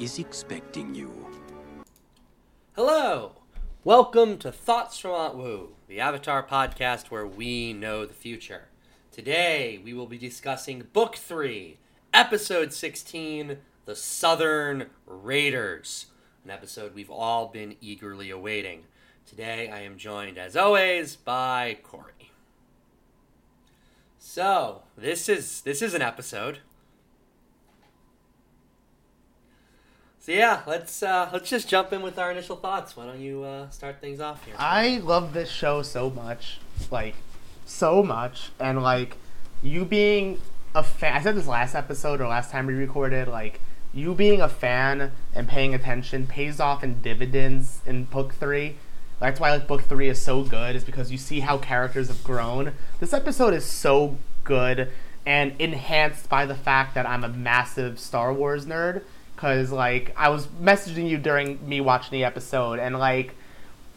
is expecting you. Hello! Welcome to Thoughts from Aunt Wu, the Avatar podcast where we know the future. Today we will be discussing Book 3, Episode 16 The Southern Raiders, an episode we've all been eagerly awaiting. Today I am joined, as always, by Corey. So, this is this is an episode So yeah, let's uh, let's just jump in with our initial thoughts. Why don't you uh, start things off here? I love this show so much, like so much, and like you being a fan. I said this last episode or last time we recorded. Like you being a fan and paying attention pays off in dividends in book three. That's why like book three is so good. Is because you see how characters have grown. This episode is so good and enhanced by the fact that I'm a massive Star Wars nerd because like I was messaging you during me watching the episode, and like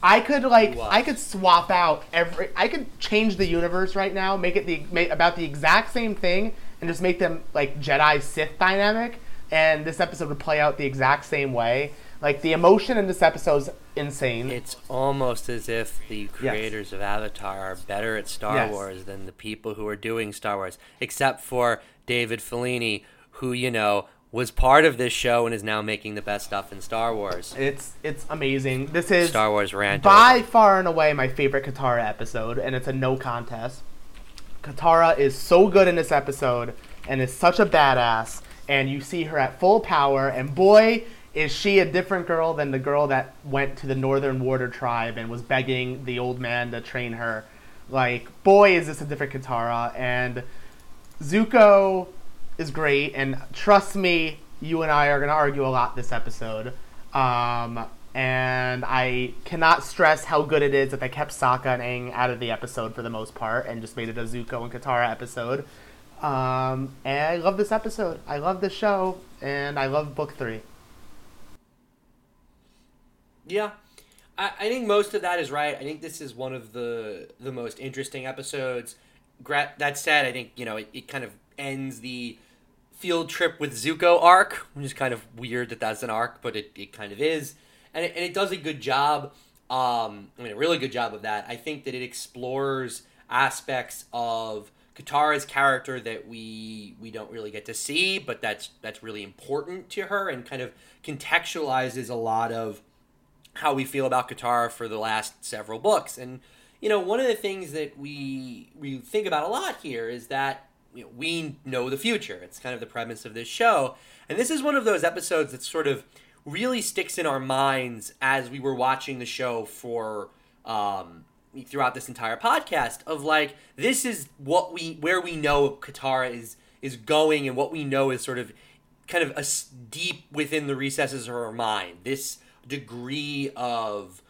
I could like I could swap out every I could change the universe right now, make it the make, about the exact same thing, and just make them like Jedi Sith dynamic, and this episode would play out the exact same way. Like the emotion in this episode is insane. It's almost as if the creators yes. of Avatar are better at Star yes. Wars than the people who are doing Star Wars, except for David Filoni, who you know was part of this show and is now making the best stuff in Star Wars. It's it's amazing. This is Star Wars rant by far and away my favorite Katara episode, and it's a no contest. Katara is so good in this episode and is such a badass, and you see her at full power, and boy is she a different girl than the girl that went to the Northern Water tribe and was begging the old man to train her. Like, boy, is this a different Katara, and Zuko is great, and trust me, you and I are going to argue a lot this episode. Um, and I cannot stress how good it is that they kept Sokka and Aang out of the episode for the most part, and just made it a Zuko and Katara episode. Um, and I love this episode. I love this show, and I love book three. Yeah, I, I think most of that is right. I think this is one of the the most interesting episodes. Gra- that said, I think you know it, it kind of ends the field trip with Zuko arc, which is kind of weird that that's an arc, but it, it kind of is. And it, and it does a good job, um, I mean, a really good job of that. I think that it explores aspects of Katara's character that we we don't really get to see, but that's that's really important to her and kind of contextualizes a lot of how we feel about Katara for the last several books. And you know, one of the things that we we think about a lot here is that you know, we know the future. It's kind of the premise of this show. And this is one of those episodes that sort of really sticks in our minds as we were watching the show for um, throughout this entire podcast of like this is what we where we know Katara is is going and what we know is sort of kind of a deep within the recesses of her mind. This degree of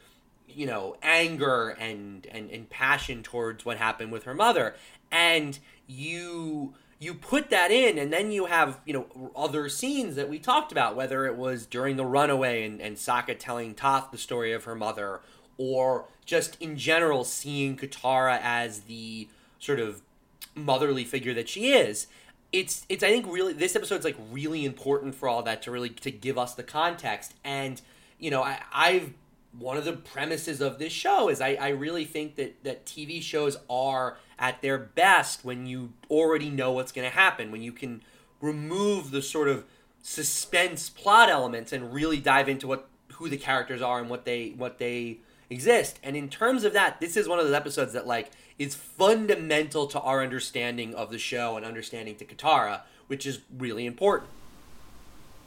you know anger and and and passion towards what happened with her mother and you you put that in and then you have you know other scenes that we talked about whether it was during the runaway and, and Sokka telling Toph the story of her mother or just in general seeing Katara as the sort of motherly figure that she is. It's it's I think really this episode's like really important for all that to really to give us the context. And you know I, I've one of the premises of this show is I, I really think that that TV shows are at their best when you already know what's going to happen, when you can remove the sort of suspense plot elements and really dive into what who the characters are and what they what they exist. And in terms of that, this is one of those episodes that like is fundamental to our understanding of the show and understanding to Katara, which is really important.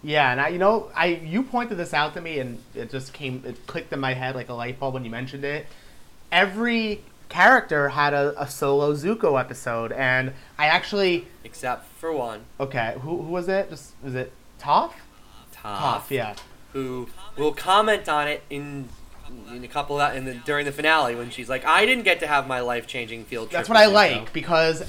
Yeah, and I, you know, I you pointed this out to me, and it just came, it clicked in my head like a light bulb when you mentioned it. Every character had a, a solo Zuko episode, and I actually, except for one. Okay, who, who was it? Just was it Toph? Toph. Toph, yeah. Who will comment on it in in a couple of, in the during the finale when she's like, "I didn't get to have my life changing field trip." That's what I like because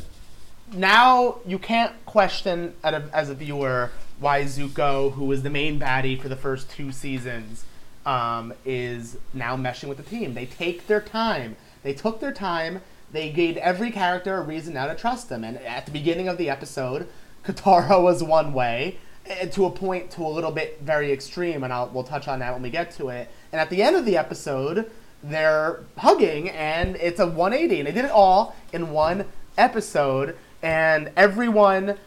now you can't question as a viewer why Zuko, who was the main baddie for the first two seasons, um, is now meshing with the team. They take their time. They took their time. They gave every character a reason now to trust them. And at the beginning of the episode, Katara was one way, to a point to a little bit very extreme, and I'll we'll touch on that when we get to it. And at the end of the episode, they're hugging, and it's a 180, and they did it all in one episode. And everyone,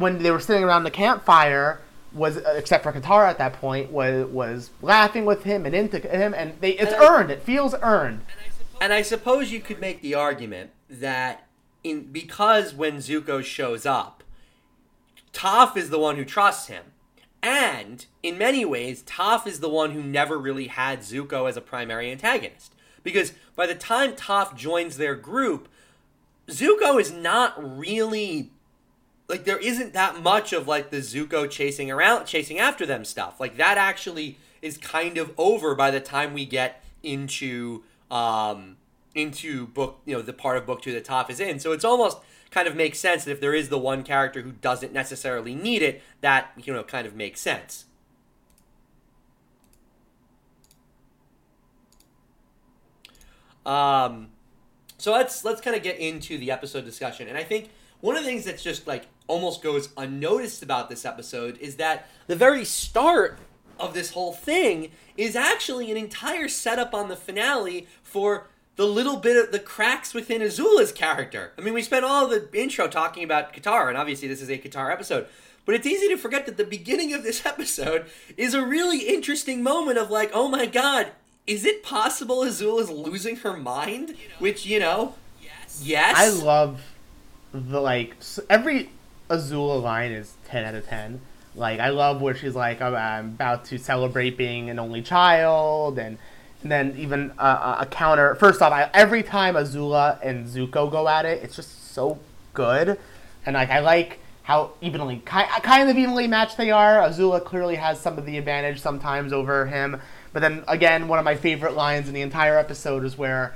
when they were sitting around the campfire, was uh, except for Katara at that point was was laughing with him and into him, and they it's And I- earned. It feels earned. And I suppose you could make the argument that in because when Zuko shows up, Toph is the one who trusts him. And in many ways, Toph is the one who never really had Zuko as a primary antagonist. Because by the time Toph joins their group, Zuko is not really like there isn't that much of like the Zuko chasing around chasing after them stuff. Like that actually is kind of over by the time we get into um into book you know the part of book two that Toph is in. So it's almost kind of makes sense that if there is the one character who doesn't necessarily need it, that you know kind of makes sense. Um so let's let's kind of get into the episode discussion. And I think one of the things that's just like almost goes unnoticed about this episode is that the very start of this whole thing is actually an entire setup on the finale for the little bit of the cracks within Azula's character. I mean, we spent all the intro talking about Katara, and obviously this is a Katara episode. But it's easy to forget that the beginning of this episode is a really interesting moment of like, oh my god, is it possible Azula's losing her mind? Which, you know, yes. yes. I love the like every Azula line is ten out of ten. Like I love where she's like, oh, I'm about to celebrate being an only child, and, and then even a, counter. First off, I, every time Azula and Zuko go at it, it's just so good, and like I like how evenly, ki- kind of evenly matched they are. Azula clearly has some of the advantage sometimes over him, but then again, one of my favorite lines in the entire episode is where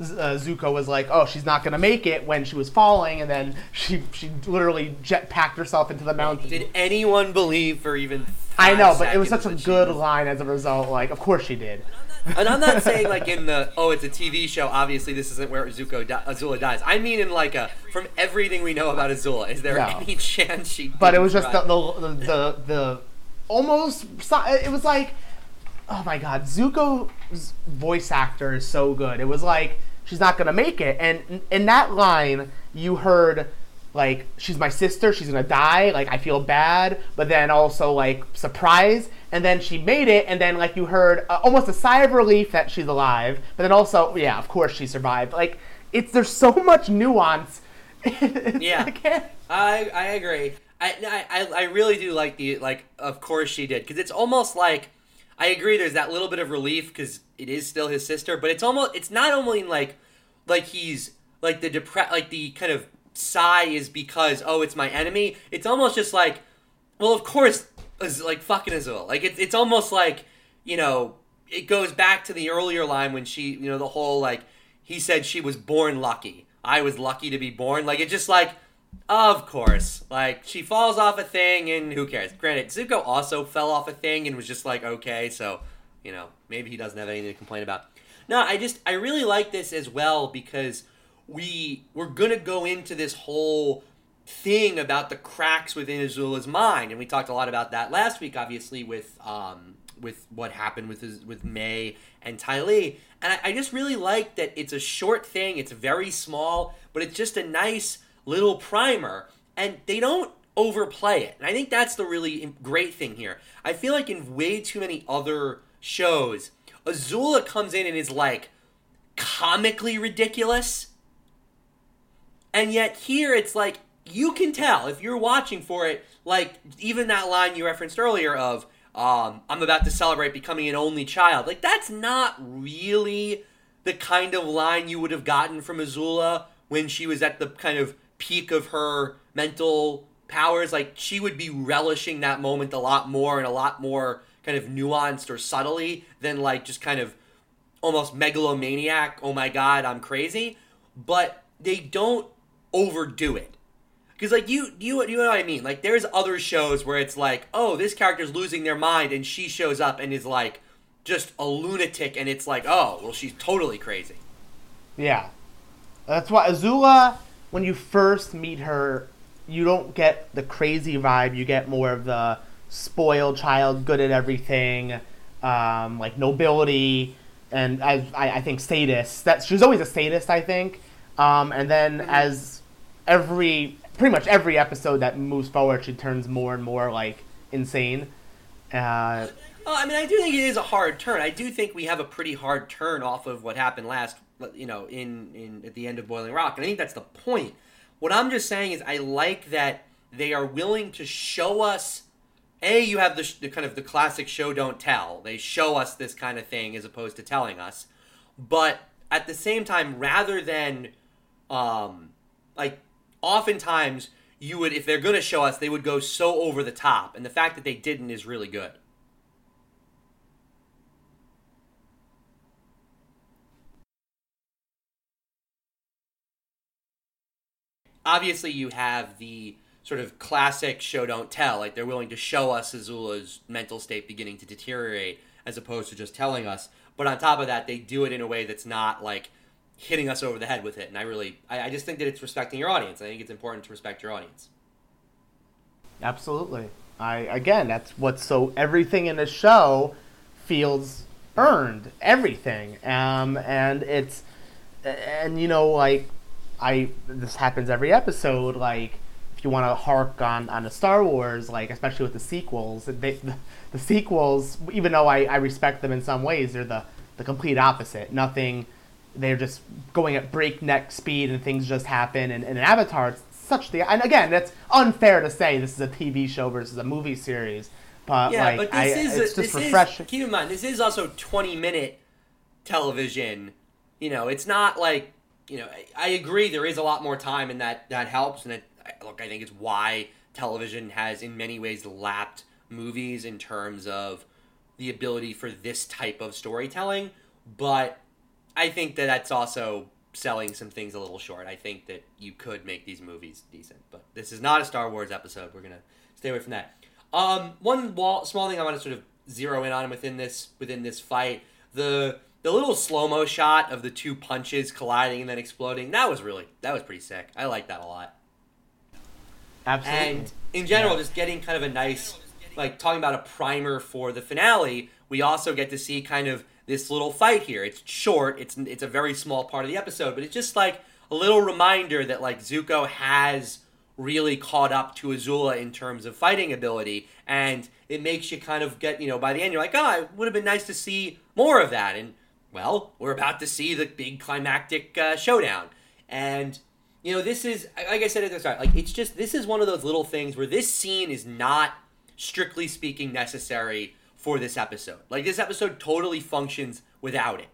uh, Zuko was like, "Oh, she's not gonna make it" when she was falling, and then she she literally jetpacked herself into the mountain. Did anyone believe for even? I know, but it was such a good line as a result. Like, of course she did. And I'm not saying like in the oh it's a TV show. Obviously this isn't where Zuko di- Azula dies. I mean in like a from everything we know about Azula, is there No. any chance she? But it was just the the, the the the almost. It was like, oh my god, Zuko's voice actor is so good. It was like she's not gonna make it, and in- that line you heard like she's my sister, she's gonna die. Like I feel bad, but then also like surprise, and then she made it, and then like you heard uh, almost a sigh of relief that she's alive, but then also yeah, of course she survived. Like it's there's so much nuance. Yeah. I. I I agree. I, I I really do like the like. Of course she did because it's almost like I agree. There's that little bit of relief because it is still his sister, but it's almost it's not only like like he's like the depre like the kind of sigh is because oh it's my enemy. It's almost just like well of course Az- like fucking Azul. Like it's it's almost like you know it goes back to the earlier line when she you know the whole like he said she was born lucky. I was lucky to be born. Like it's just like of course. Like she falls off a thing and who cares? Granted, Zuko also fell off a thing and was just like okay, so you know maybe he doesn't have anything to complain about. No, I just I really like this as well because we we're gonna go into this whole thing about the cracks within Azula's mind, and we talked a lot about that last week, obviously with um with what happened with his, with Mai and Ty Lee, and I, I just really like that it's a short thing, it's very small, but it's just a nice little primer, and they don't overplay it, and I think that's the really great thing here. I feel like in way too many other shows, Azula comes in and is like comically ridiculous. And yet here it's like you can tell if you're watching for it, like even that line you referenced earlier of um, I'm about to celebrate becoming an only child. Like that's not really the kind of line you would have gotten from Azula when she was at the kind of peak of her mental powers. Like she would be relishing that moment a lot more and a lot more kind of nuanced or subtly than like just kind of almost megalomaniac, oh my god, I'm crazy. But they don't overdo it. Because like you you you know what I mean? Like there's other shows where it's like, oh, this character's losing their mind and she shows up and is like just a lunatic and it's like, oh, well she's totally crazy. Yeah. That's why Azula, when you first meet her, you don't get the crazy vibe. You get more of the spoiled child, good at everything, um, like nobility, and I, I think sadist. That she's always a sadist, I think. Um, and then as every pretty much every episode that moves forward, she turns more and more like insane. Uh, well, I mean, I do think it is a hard turn. I do think we have a pretty hard turn off of what happened last, you know, in, in at the end of Boiling Rock, and I think that's the point. What I'm just saying is, I like that they are willing to show us. A, you have the, the kind of the classic show don't tell. They show us this kind of thing as opposed to telling us, but at the same time, rather than, um, like, oftentimes you would if they're going to show us, they would go so over the top, and the fact that they didn't is really good. Obviously you have the sort of classic show don't tell like they're willing to show us azula's mental state beginning to deteriorate as opposed to just telling us. But on top of that they do it in a way that's not like hitting us over the head with it. And i really i, I just think that it's respecting your audience. I think it's important to respect your audience. Absolutely. I again that's what's so everything in the show feels earned everything. Um and it's and you know like I this happens every episode. Like if you want to hark on on the Star Wars, like especially with the sequels, they, the, the sequels, even though I, I respect them in some ways, they're the the complete opposite. Nothing. They're just going at breakneck speed, and things just happen. And, and in Avatar, it's such the and again, it's unfair to say this is a TV show versus a movie series. But yeah, like, but this I, is it's a, just refreshing. Is, keep in mind, this is also twenty minute television. You know, it's not like you know, I, agree there is a lot more time and that that helps. And it, look, I think it's why television has in many ways lapped movies in terms of the ability for this type of storytelling. But I think that that's also selling some things a little short. I think that you could make these movies decent, but this is not a Star Wars episode. We're gonna stay away from that. Um, one small thing I want to sort of zero in on within this within this fight the the little slow mo shot of the two punches colliding and then exploding that was really that was pretty sick. I like that a lot. Absolutely. And in general, yeah. just getting kind of a nice like talking about a primer for the finale. We also get to see kind of this little fight here. It's short. It's it's a very small part of the episode, but it's just like a little reminder that like Zuko has really caught up to Azula in terms of fighting ability, and it makes you kind of get you know by the end you're like, oh, it would have been nice to see more of that, and well, we're about to see the big climactic uh, showdown. And, you know, this is, like I said at the start, like, it's just, this is one of those little things where this scene is not, strictly speaking, necessary for this episode. Like, this episode totally functions without it.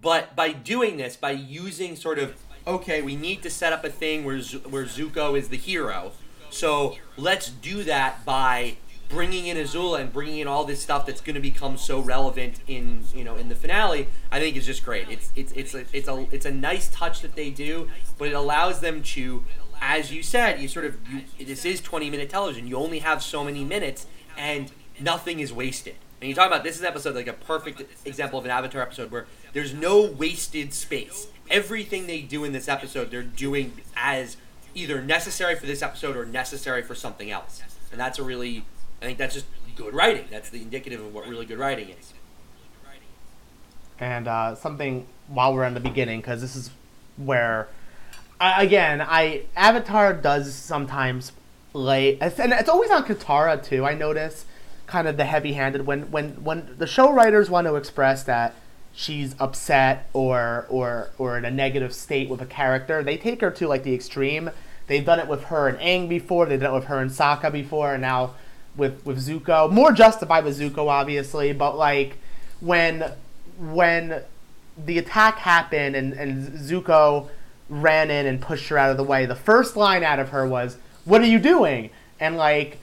But by doing this, by using sort of, okay, we need to set up a thing where, where Zuko is the hero. So let's do that by bringing in Azula and bringing in all this stuff that's going to become so relevant in you know in the finale, I think is just great. It's it's it's a, it's a it's a nice touch that they do, but it allows them to, as you said, you sort of you, this is twenty minute television. You only have so many minutes, and nothing is wasted. And you talk about this is episode like a perfect example of an Avatar episode where there's no wasted space. Everything they do in this episode, they're doing as either necessary for this episode or necessary for something else. And that's a really I think that's just good writing. That's the indicative of what really good writing is. And uh, something while we're in the beginning, because this is where, again, I Avatar does sometimes lay, and it's always on Katara too. I notice kind of the heavy-handed when when when the show writers want to express that she's upset or or or in a negative state with a character, they take her to like the extreme. They've done it with her and Aang before. They've done it with her and Sokka before, and now with with Zuko. More justified with Zuko, obviously, but like when when the attack happened and, and Zuko ran in and pushed her out of the way, the first line out of her was, "What are you doing?" And like,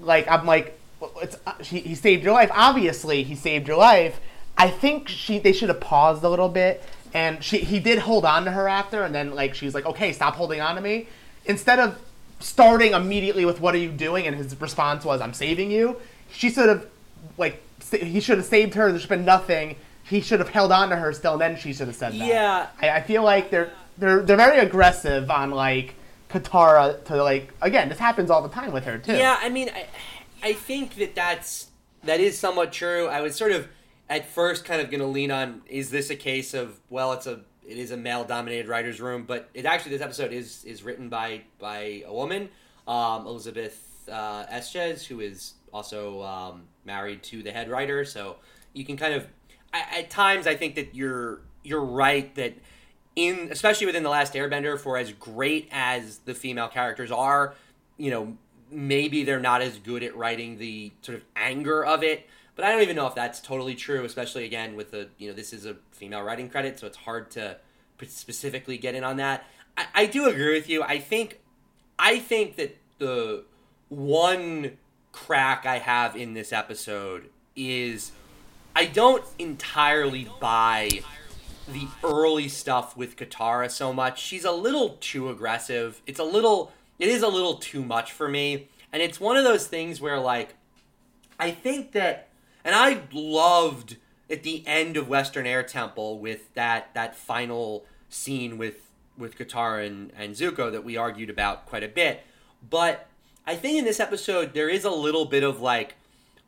like I'm like, it's uh, he, he saved your life. Obviously, he saved your life. I think she they should have paused a little bit, and she he did hold on to her after, and then like she's like, "Okay, stop holding on to me." Instead of starting immediately with "What are you doing?" and his response was "I'm saving you." She should have like he should have saved her. There should have been nothing. He should have held on to her still, and then she should have said that. Yeah, I, I feel like they're they're they're very aggressive on like Katara to like again. This happens all the time with her too. Yeah, I mean. I, I think that that's that is somewhat true. I was sort of at first kind of going to lean on is this a case of well, it's a it is a male dominated writers room, but it actually this episode is is written by by a woman, um, Elizabeth uh, Ehasz, who is also um, married to the head writer. So you can kind of I, at times I think that you're you're right that in especially within the last Airbender, for as great as the female characters are, you know maybe they're not as good at writing the sort of anger of it. But I don't even know if that's totally true, especially again with the you know this is a female writing credit, so it's hard to specifically get in on that. I, I do agree with you. I think I think that the one crack I have in this episode is I don't entirely buy the early stuff with Katara so much. She's a little too aggressive. It's a little it is a little too much for me. And it's one of those things where like I think that and I loved at the end of Western Air Temple with that that final scene with with Katara and, and Zuko that we argued about quite a bit. But I think in this episode there is a little bit of like,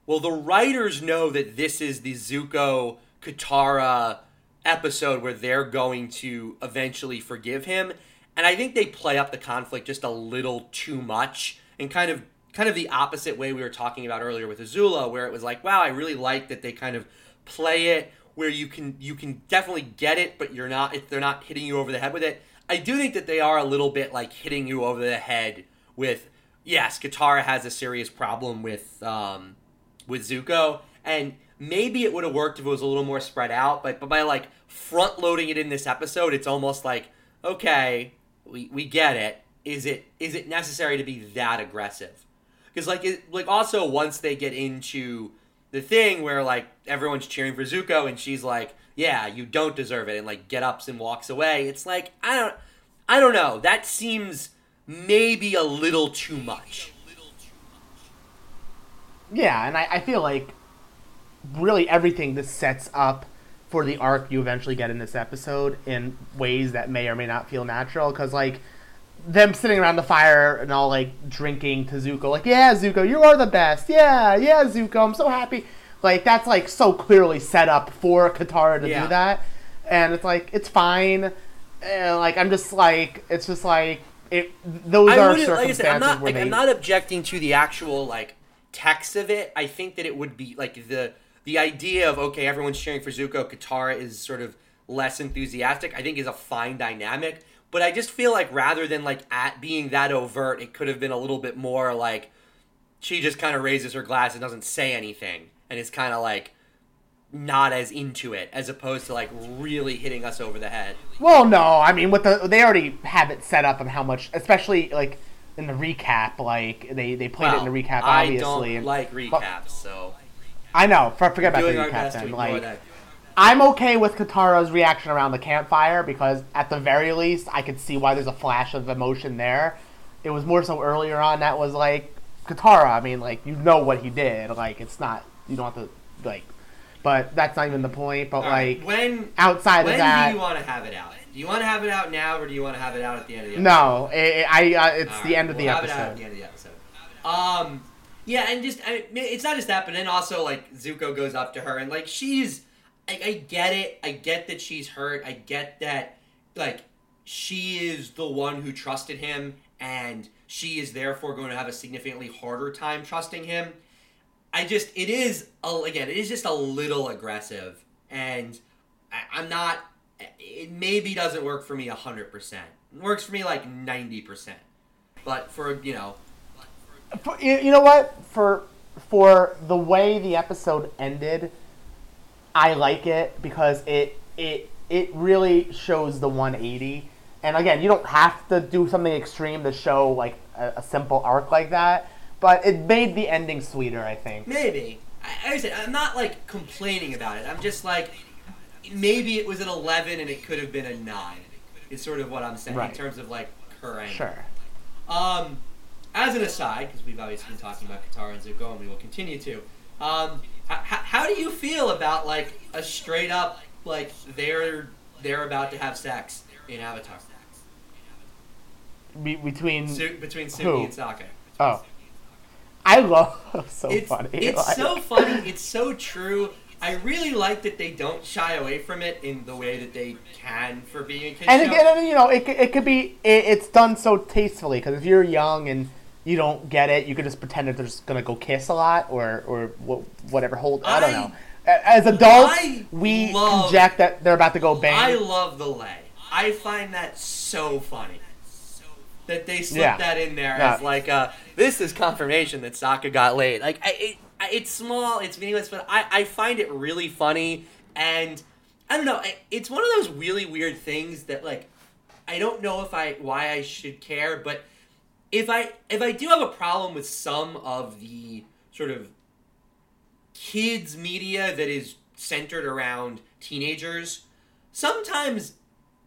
well, the writers know that this is the Zuko Katara episode where they're going to eventually forgive him. And I think they play up the conflict just a little too much and kind of kind of the opposite way we were talking about earlier with Azula, where it was like, wow, I really like that they kind of play it where you can you can definitely get it, but you're not if they're not hitting you over the head with it. I do think that they are a little bit like hitting you over the head with yes, Katara has a serious problem with um, with Zuko, and maybe it would have worked if it was a little more spread out. But but by like front loading it in this episode, it's almost like okay, we we get it. Is it is it necessary to be that aggressive? Because like it, like also once they get into the thing where like everyone's cheering for Zuko and she's like, "Yeah, you don't deserve it," and like get ups and walks away. It's like I don't, I don't know. That seems maybe a little too much. Yeah, and I, I feel like really everything this sets up for the arc you eventually get in this episode in ways that may or may not feel natural. Because like them sitting around the fire and all like drinking to Zuko, like, yeah, Zuko, you are the best. Yeah, yeah, Zuko, I'm so happy. Like that's like so clearly set up for Katara to yeah. do that, and it's like it's fine. And, like I'm just like it's just like it. Those I are circumstances like I said, I'm not, like, they... I'm not objecting to the actual like text of it. I think that it would be like the the idea of okay, everyone's cheering for Zuko, Katara is sort of less enthusiastic. I think is a fine dynamic but I just feel like rather than like at being that overt, it could have been a little bit more like she just kind of raises her glass and doesn't say anything, and is kind of like not as into it as opposed to like really hitting us over the head. Well, no, I mean, with the they already have it set up on how much, especially like in the recap, like they they played well, it in the recap. Obviously, I don't and, like recaps, so I know. Forget about the recap then. Like, I'm okay with Katara's reaction around the campfire because at the very least I could see why there's a flash of emotion there. It was more so earlier on that was like Katara. I mean, like you know what he did. Like it's not you don't have to like, but that's not even the point. But All like right. when outside when of that, do you want to have it out? Do you want to have it out now, or do you want to have it out at the end of the episode? No, it, I uh, it's All the right. end of we'll the have episode. It out at the end of the episode. Um, yeah, and just I mean, it's not just that, but then also like Zuko goes up to her and like she's I, I get it. I get that she's hurt. I get that, like, she is the one who trusted him, and she is therefore going to have a significantly harder time trusting him. I just, it is, again, it is just a little aggressive, and I, am not, it maybe doesn't work for me 100%. It works for me like 90%. But for, you know. For, you know what? For, for the way the episode ended, I like it because it it it really shows the 180. And again, you don't have to do something extreme to show like a, a simple arc like that, but it made the ending sweeter. I think. Maybe. I, I said I'm not like complaining about it. I'm just like maybe it was an 11 and it could have been a nine. Is sort of what I'm saying right. in terms of like her angle. Sure. Um, as an aside, because we've obviously been talking about Katara and Zuko, and we will continue to. Um, how, how do you feel about like a straight up like they're they're about to have sex in Avatar? Be- between Su- between Suki and Sokka. Oh. I love so it's, funny. It's like- so funny. It's so true. I really like that they don't shy away from it in the way that they can for being a kid and again, you know, it, it could be it, it's done so tastefully because if you're young and you don't get it, you could just pretend that they're just gonna go kiss a lot or or whatever. Hold, I, don't know. As adults, I we love- project that they're about to go bang. I love the lay. I find that so funny. That they slipped Yeah. that in there Yeah. as like, uh, this is confirmation that Sokka got laid. Like, I, it, it's small, it's meaningless, but I, I find it really funny. And I don't know, it's one of those really weird things that like, I don't know if I why I should care, but if I if I do have a problem with some of the sort of kids media that is centered around teenagers, sometimes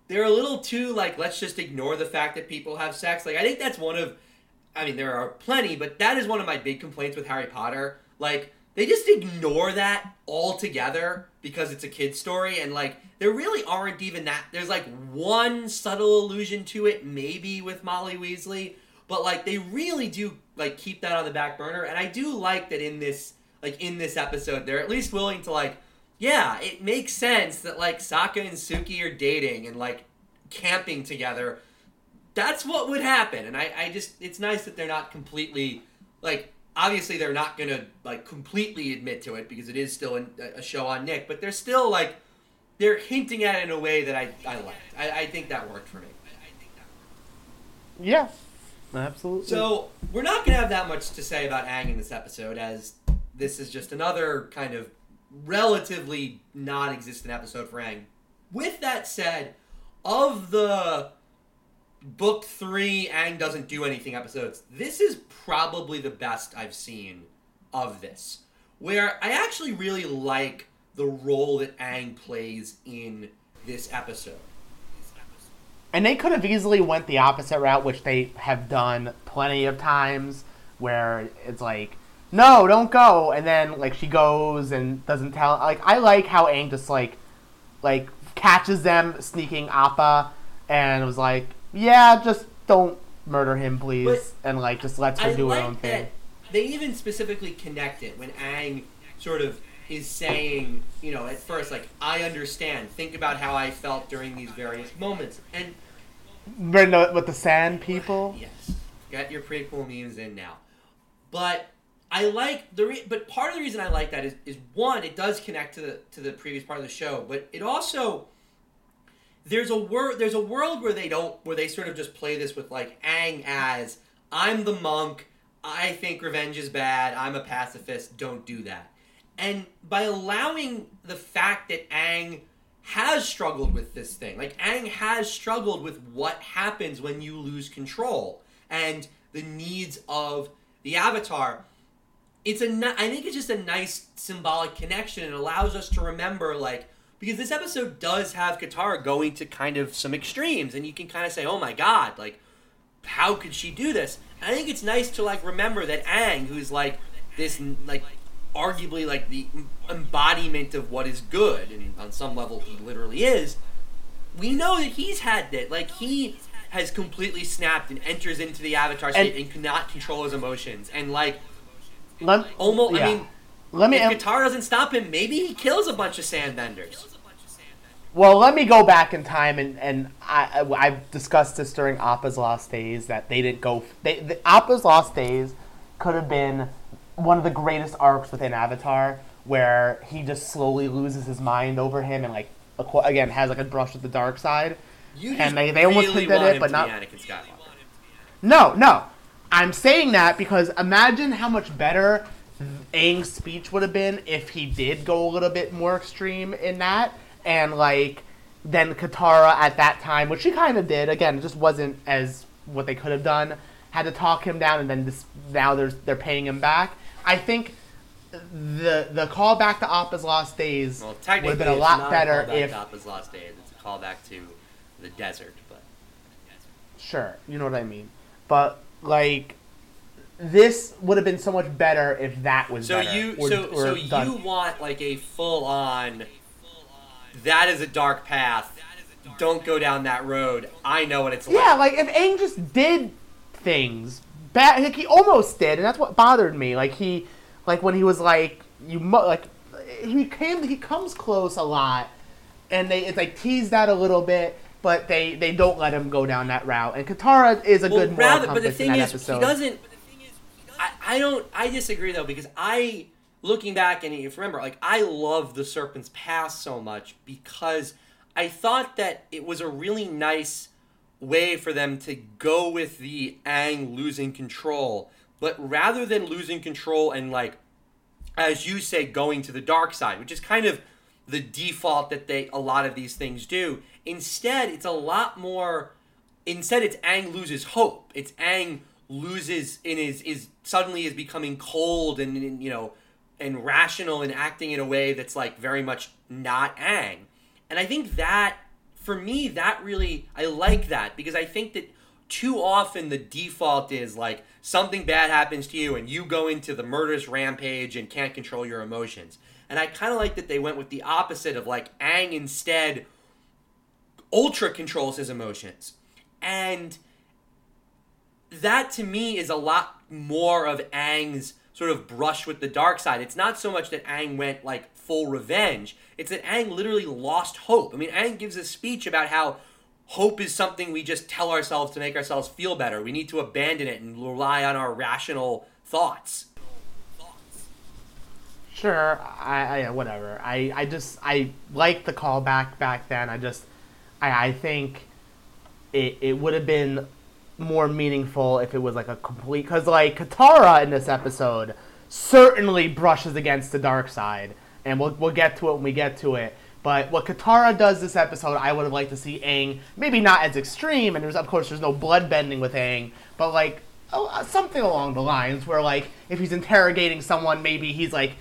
they're a little too like let's just ignore the fact that people have sex. Like I think that's one of I mean there are plenty, but that is one of my big complaints with Harry Potter. Like they just ignore that altogether because it's a kid's story and like there really aren't even that there's like one subtle allusion to it maybe with Molly Weasley, but like they really do like keep that on the back burner and I do like that in this like in this episode they're at least willing to like yeah, it makes sense that like Sokka and Suki are dating and like camping together. That's what would happen, and I, I just it's nice that they're not completely like obviously they're not gonna like completely admit to it because it is still an, a show on Nick, but they're still like they're hinting at it in a way that I I liked. I, I think that worked for me. yeah, absolutely. So we're not gonna have that much to say about Aang in this episode, as this is just another kind of relatively non-existent episode for Aang. With that said, of the book three Aang doesn't do anything episodes, this is probably the best I've seen of this. Where I actually really like the role that Aang plays in this episode. And they could have easily went the opposite route, which they have done plenty of times, where it's like, no, don't go, and then like she goes and doesn't tell. Like I like how Aang just like, like catches them sneaking Appa, and was like, yeah, just don't murder him, please, But and like just lets her I do like her own thing. they even specifically connect it when Aang sort of is saying, you know, at first, like, I understand. Think about how I felt during these various moments. And The, with the sand people. yes, get your prequel memes in now. But I like the re- but part of the reason I like that is is one, it does connect to the to the previous part of the show, but it also there's a wor- there's a world where they don't where they sort of just play this with like Aang as I'm the monk, I think revenge is bad, I'm a pacifist, don't do that. And by allowing the fact that Aang has struggled with this thing, like Aang has struggled with what happens when you lose control and the needs of the avatar, it's a ni- I think it's just a nice symbolic connection. It allows us to remember like because this episode does have Katara going to kind of some extremes, and you can kind of say, "Oh my God!" Like, how could she do this? I think it's nice to like remember that Aang, who's like this like arguably like the embodiment of what is good, and on some level he literally is. We know that he's had that. Like he has completely snapped and enters into the Avatar state and, And- cannot control his emotions, and like Let, almost. I mean, let me. if Katara doesn't stop him, maybe he kills a bunch of sandbenders. Well, let me go back in time, and, and I, I I've discussed this during Appa's Lost Days that they didn't go. They the, Appa's Lost Days could have been one of the greatest arcs within Avatar, where he just slowly loses his mind over him and like again has like a brush with the dark side. And they- they almost really hinted want it, but not- Anakin Skywalker. No, no, I'm saying that because imagine how much better Aang's speech would have been if he did go a little bit more extreme in that, and like then Katara at that time, which she kind of did. Again, it just wasn't as what they could have done. Had to talk him down, and then this now there's they're paying him back. I think the the call back to Appa's Lost Days Well, would have been a it's lot not better a callback if to Appa's Lost Days. It's a callback to the desert, but Sure, you know what I mean. But like, this would have been so much better if that was so better. you or- so or so done. you want like a full on. That is a dark path. Don't go down that road. I know what it's like. yeah, like if Aang just did things bad. Like he almost did, and that's what bothered me. Like he, like when he was like you, mu- like he came, he comes close a lot, and they it's like tease that a little bit, but they they don't let him go down that route. And Katara is a Well, good rather, but the thing is, episode. he doesn't. I, I don't. I disagree though because I, looking back and if you remember, like I love the Serpent's Pass so much because I thought that it was a really nice way for them to go with the Aang losing control, but rather than losing control and like, as you say, going to the dark side, which is kind of the default that they a lot of these things do. Instead, it's a lot more instead it's Aang loses hope. It's Aang loses and is is suddenly is becoming cold and, and, you know and rational and acting in a way that's like very much not Aang. And I think that for me that really I like that because I think that too often the default is like something bad happens to you and you go into the murderous rampage and can't control your emotions. And I kind of like that they went with the opposite of like Aang instead ultra controls his emotions. And that to me is a lot more of Aang's sort of brush with the dark side. It's not so much that Aang went like full revenge, it's that Aang literally lost hope. I mean, Aang gives a speech about how hope is something we just tell ourselves to make ourselves feel better. We need to abandon it and rely on our rational thoughts. Sure, I, I whatever. I, I just I like the callback back then. I just I I think it it would have been more meaningful if it was like a complete because like Katara in this episode certainly brushes against the dark side, and we'll we'll get to it when we get to it. But what Katara does this episode, I would have liked to see Aang maybe not as extreme, and there's of course there's no blood bending with Aang, but like something along the lines where like if he's interrogating someone, maybe he's like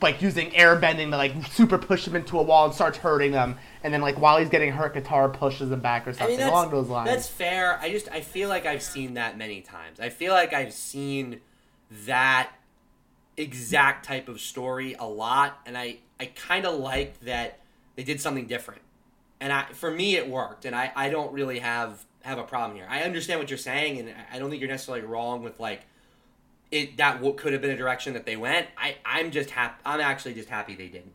like using air bending to like super push him into a wall and starts hurting them, and then like while he's getting hurt, Katara pushes him back or I something mean, along those lines. that's fair. I just I feel like I've seen that many times. I feel like I've seen that exact type of story a lot, and I I kind of like that they did something different. And I for me it worked, and I I don't really have have a problem here. I understand what you're saying, and I don't think you're necessarily wrong with like it that could have been a direction that they went. I I'm just happy. I'm actually just happy they didn't.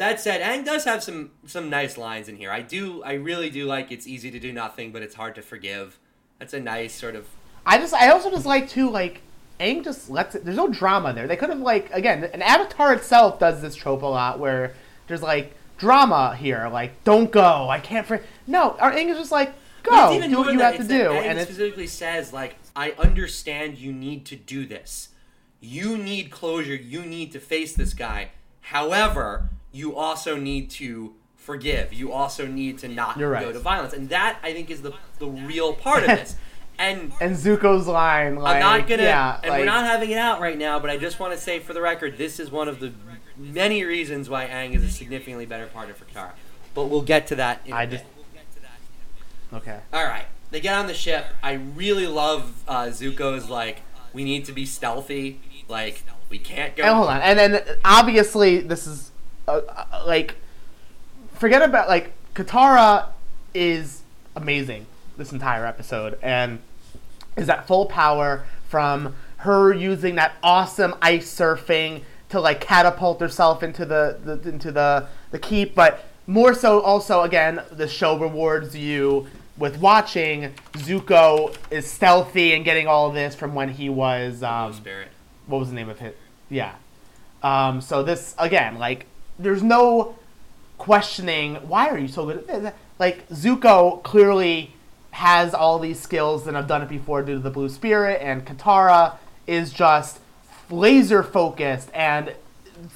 That said, Aang does have some some nice lines in here. I do, I really do like. It's easy to do nothing, but it's hard to forgive. That's a nice sort of. I just I also just like too like Aang just lets it. There's no drama there. They could have like again, an Avatar itself does this trope a lot where there's like drama here, like don't go, I can't. For no, our Aang is just like go, do what you than have that. to do, Aang and it specifically says like, I understand you need to do this. You need closure. You need to face this guy. However, you also need to forgive. You also need to not right. go to violence, and that I think is the the real part of this. And and Zuko's line like I'm not gonna, yeah, and like, we're not having it out right now. But I just want to say, for the record, this is one of the many reasons why Aang is a significantly better partner for Katara. But we'll get to that. In a I bit. just okay. All right, they get on the ship. I really love uh, Zuko's like, we need to be stealthy. Like we can't go. And hold on, and then obviously this is uh, uh, like forget about like Katara is amazing this entire episode and is at full power from her using that awesome ice surfing to like catapult herself into the, the into the the keep, but more so also again the show rewards you with watching Zuko is stealthy and getting all of this from when he was um, Spirit. what was the name of it? Yeah. Um, so this again, like, there's no questioning why are you so good at this? Like Zuko clearly has all these skills and I've done it before due to the blue spirit, and Katara is just laser focused and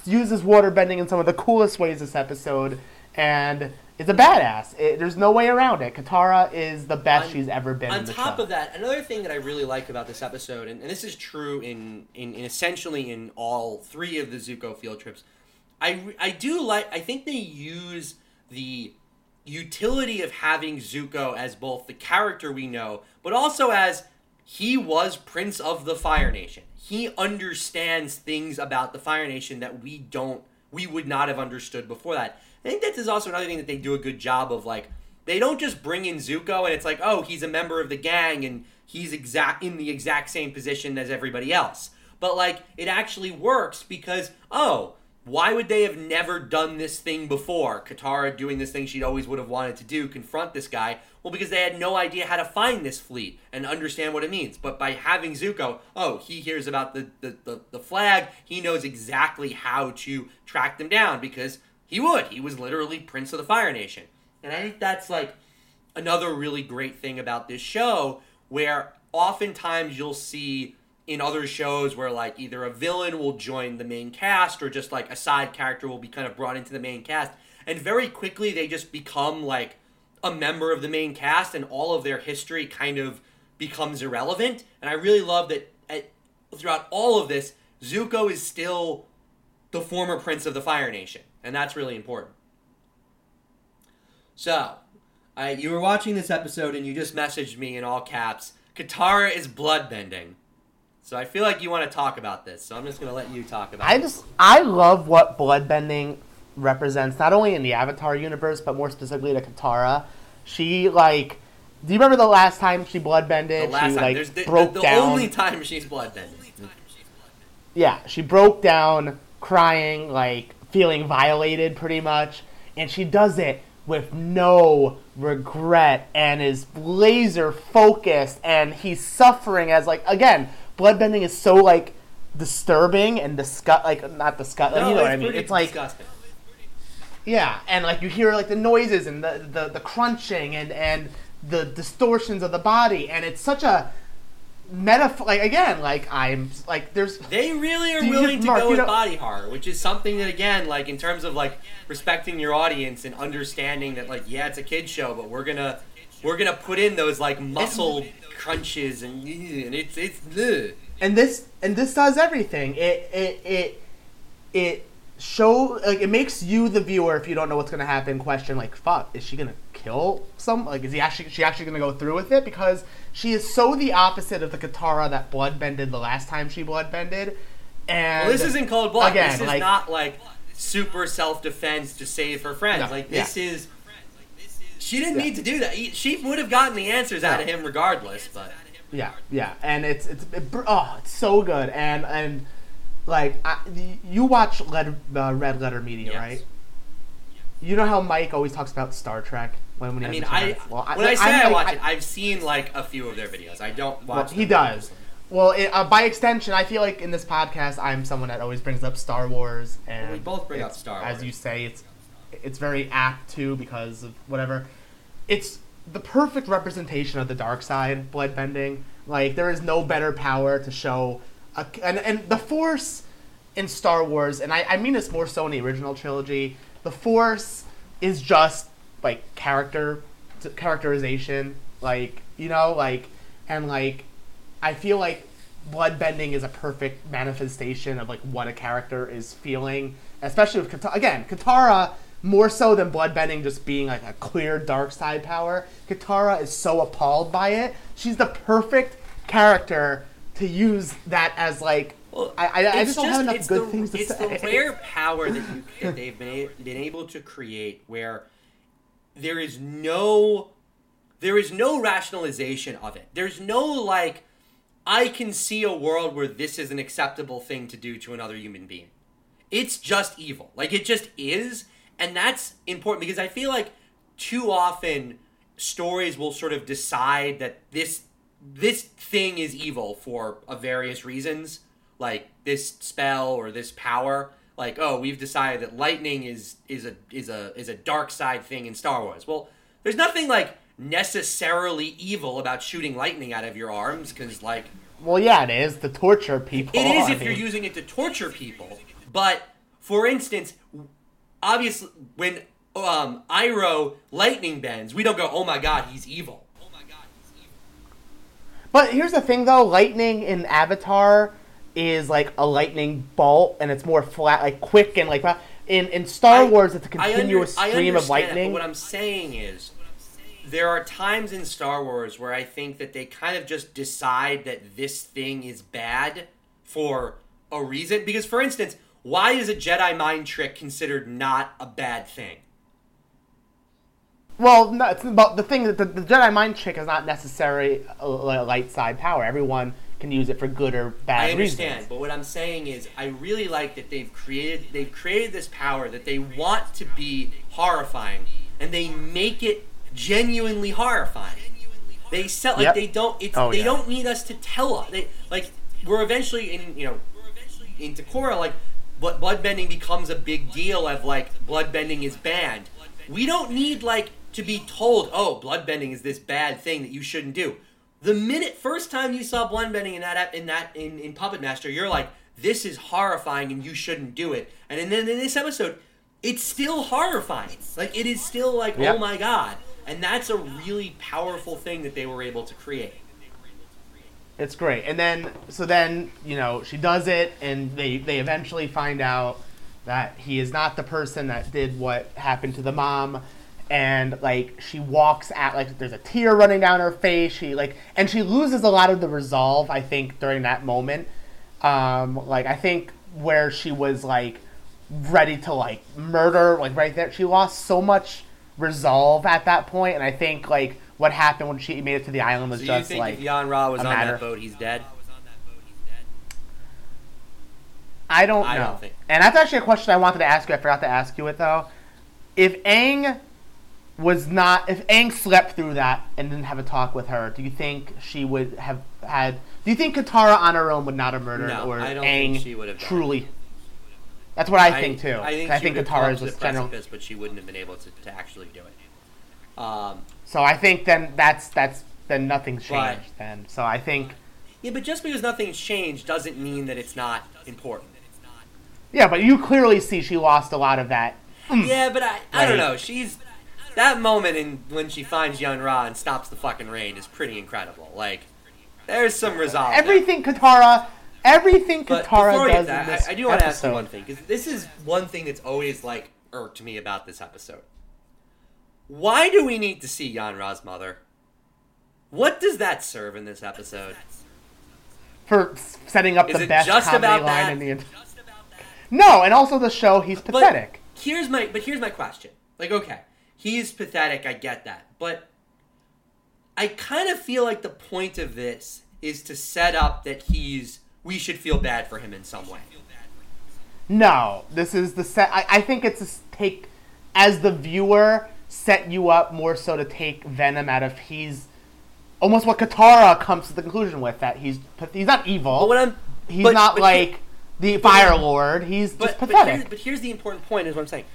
uses water bending in some of the coolest ways this episode, and is a badass. It, there's no way around it. Katara is the best On- she's ever been. On in the top show. of that, another thing that I really like about this episode, and, and this is true in, in, in essentially in all three of the Zuko field trips, I, I do like, I think they use the utility of having Zuko as both the character we know, but also as he was Prince of the Fire Nation. He understands things about the Fire Nation that we don't, we would not have understood before that. I think that is also another thing that they do a good job of, like, they don't just bring in Zuko and it's like, oh, he's a member of the gang and he's exact in the exact same position as everybody else. But like it actually works because oh, why would they have never done this thing before? Katara doing this thing she'd always would have wanted to do, confront this guy. Well, because they had no idea how to find this fleet and understand what it means. But by having Zuko, oh, he hears about the, the, the, the flag, he knows exactly how to track them down because he would. He was literally Prince of the Fire Nation. And I think that's like another really great thing about this show where oftentimes you'll see in other shows where like either a villain will join the main cast or just like a side character will be kind of brought into the main cast. And very quickly they just become like a member of the main cast and all of their history kind of becomes irrelevant. And i really love that at, throughout all of this zuko is still the former prince of the fire nation. And that's really important. So I, you were watching this episode and you just messaged me in all caps katara is bloodbending so I feel like you want to talk about this. So I'm just going to let you talk about it. I it. just I love what bloodbending represents, not only in the Avatar universe, but more specifically to Katara. She like, do you remember the last time she bloodbended? the last she time. like There's the, broke the, the down. only time she's bloodbending. Yeah, she broke down, crying, like feeling violated, pretty much, and she does it with no regret and is laser focused, and he's suffering as like again, bloodbending is so like disturbing and disgust, like not disgust, like, No, you know what it's I mean? It's like disgusting. yeah, and like you hear like the noises and the, the, the crunching and, and the distortions of the body, and it's such a metaphor. Like again, like I'm like there's They really are willing to Mark, go with know- body horror, which is something that again, like in terms of like respecting your audience and understanding that like yeah, it's a kid show, but we're gonna we're gonna put in those like muscle crunches and, and it's it's ugh. and this and this does everything. It it it it show like it makes you the viewer if you don't know what's gonna happen question like fuck is she gonna kill some like is he actually she actually gonna go through with it because she is so the opposite of the Katara that bloodbended the last time she bloodbended and Well, this isn't cold blood. Again, this is like- not like super self defense to save her friends. No, like yeah. this is. She didn't Yeah. need to do that. She would have gotten the answers out of him regardless. But Yeah, yeah, and it's it's it, oh, it's so good, and and like I, you watch Led, uh, Red Letter Media, Yes. right? You know how Mike always talks about Star Trek when, when he I mean, I? Well, when I say I'm I watch it, I've seen like a few of their videos. I don't well, watch. he them. does. Well, it, uh, by extension, I feel like in this podcast, I'm someone that always brings up Star Wars, and we both bring up Star Wars. As you say, it's it's very apt too because of whatever. It's the perfect representation of the dark side, bloodbending. Like there is no better power to show, a, and and the Force in Star Wars, and I, I mean this more so in the original trilogy. The Force is just like character characterization, like you know, like and like I feel like bloodbending is a perfect manifestation of like what a character is feeling, especially with Katara. Again, Katara more so than bloodbending just being like a clear dark side power. Katara is so appalled by it. She's the perfect character to use that as like. Well, I, I, I it's just don't have enough good the, things to it's say. It's the rare power that, you, that they've been, a- been able to create where there is no there is no rationalization of it. There's no like I can see a world where this is an acceptable thing to do to another human being. It's just evil. Like it just is, and that's important because I feel like too often stories will sort of decide that this this thing is evil for uh, various reasons, like this spell or this power. Like, oh, we've decided that lightning is is a is a is a dark side thing in Star Wars. Well, there's nothing like necessarily evil about shooting lightning out of your arms because like well, yeah, it is to torture people. it is I if you're using it to torture people. But for instance, obviously when um Iroh lightning bends, we don't go, "Oh my god, he's evil." But here's the thing, though: lightning in Avatar is like a lightning bolt, and it's more flat, like quick and like. In in Star I- Wars, it's a continuous I stream of that, lightning. but what I'm saying is, there are times in Star Wars where I think that they kind of just decide that this thing is bad for a reason. Because, for instance, why is a Jedi mind trick considered not a bad thing? Well, no, it's about the thing that the, the Jedi mind trick is not necessarily a, uh, a light side power. Everyone can use it for good or bad I understand, reasons. but what I'm saying is, I really like that they've created they've created this power that they want to be horrifying, and they make it genuinely horrifying. They sell like Yep. they don't. It's Oh, they yeah. don't need us to tell us. They like we're eventually in you know into Korra like, but bloodbending becomes a big deal of like bloodbending is banned. We don't need like to be told, oh, bloodbending is this bad thing that you shouldn't do. The minute first time you saw bloodbending in that in that in, in Puppet Master, you're like, this is horrifying and you shouldn't do it. And then in this episode, it's still horrifying. Like it is still like, Yep. oh my god. And that's a really powerful thing that they were able to create. It's great. And then, so then, you know, she does it, and they, they eventually find out that he is not the person that did what happened to the mom. And, like, she walks at, like, there's a tear running down her face. She, like, and she loses a lot of the resolve, I think, during that moment. Um, like, I think where she was, like, ready to, like, murder, like, right there, she lost so much resolve at that point. And I think, like, what happened when she made it to the island was So you just, think like, if Yon Rha was on matter- that boat, he's dead? I don't know. I don't think- And that's actually a question I wanted to ask you. I forgot to ask you it though. If Aang was not, if Aang slept through that and didn't have a talk with her, do you think she would have had? Do you think Katara on her own would not have murdered, No, or I don't Aang think she would have truly? That's what I, think too. I think, I think Katara is just general. but she wouldn't have been able to, to actually do it. Um, So I think then that's that's then nothing's But- changed then. So I think yeah, but just because nothing's changed doesn't mean that it's not important. yeah, but you clearly see she lost a lot of that. Mm, yeah, but I, I don't know. She's that moment in when she finds Yon Rha and stops the fucking rain is pretty incredible. Like, there's some resolve. there. Everything Katara, everything But Katara before we get does in that, this I, I do want to ask you one thing because this is one thing that's always like irked me about this episode. Why do we need to see Yon Rha's mother? What does that serve in this episode? for setting up Is the it best just comedy about line that? in the entire. No, and also the show he's But pathetic. here's my but here's my question. Like, okay, he's pathetic. I get that, but I kind of feel like the point of this is to set up that he's we should feel bad for him in some way. No, this is the set. I, I think it's a take as the viewer set you up more so to take Venom out of he's almost what Katara comes to the conclusion with that he's he's not evil. But what I'm he's but- not but like here- the Fire Lord. He's but, just but, pathetic. here's, but here's the important point: is what I'm saying.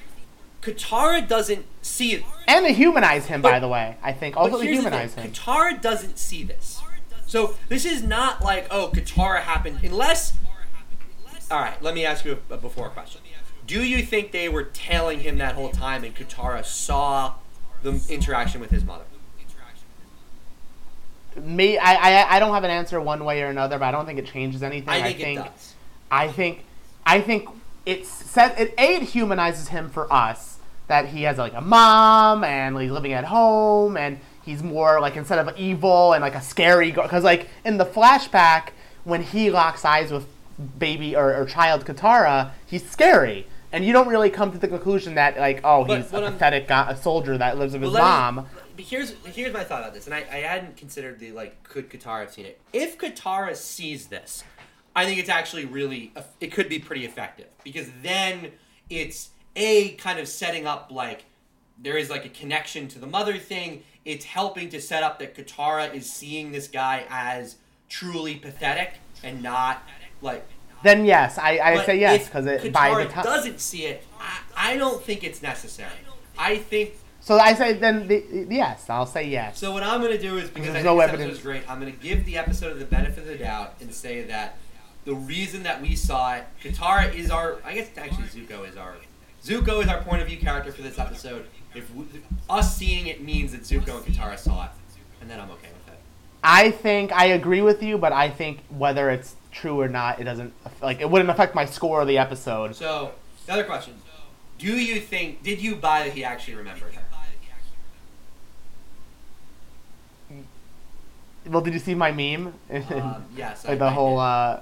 Katara doesn't see it. and they humanize him, by the way. I think also they here's the humanize him. Katara doesn't see this. So this is not like, oh, Katara happened, unless. All right, let me ask you a, a before question. Do you think they were tailing him that whole time, and Katara saw the interaction with his mother? Me, I, I, I don't have an answer one way or another, but I don't think it changes anything. I think, it does. I think I think it's set it a it humanizes him for us that he has like a mom and he's living at home and he's more like instead of evil and like a scary because like in the flashback when he locks eyes with baby or, or child Katara he's scary and you don't really come to the conclusion that like oh But he's a I'm- pathetic guy, a soldier that lives with his But me- mom but here's here's my thought about this, and I, I hadn't considered the like, could Katara have seen it? If Katara sees this, I think it's actually really it could be pretty effective because then it's a kind of setting up like there is like a connection to the mother thing. It's helping to set up that Katara is seeing this guy as truly pathetic and not like then yes I, I but say yes because it Katara by the time doesn't see it. I, I don't think it's necessary. I think so I say then the, yes I'll say yes So what I'm going to do is because I think no this evidence. episode is great, I'm going to give the episode the benefit of the doubt and say that the reason that we saw it, Katara is our, I guess actually Zuko is our, Zuko is our point of view character for this episode. If we, us seeing it means that Zuko and Katara saw it, and then I'm okay with it. I think I agree with you, but I think whether it's true or not, it doesn't like it wouldn't affect my score of the episode. So the other question: Do you think? Did you buy that he actually remembered her? Well, did you see my meme? Um, yes, I, like the I whole. uh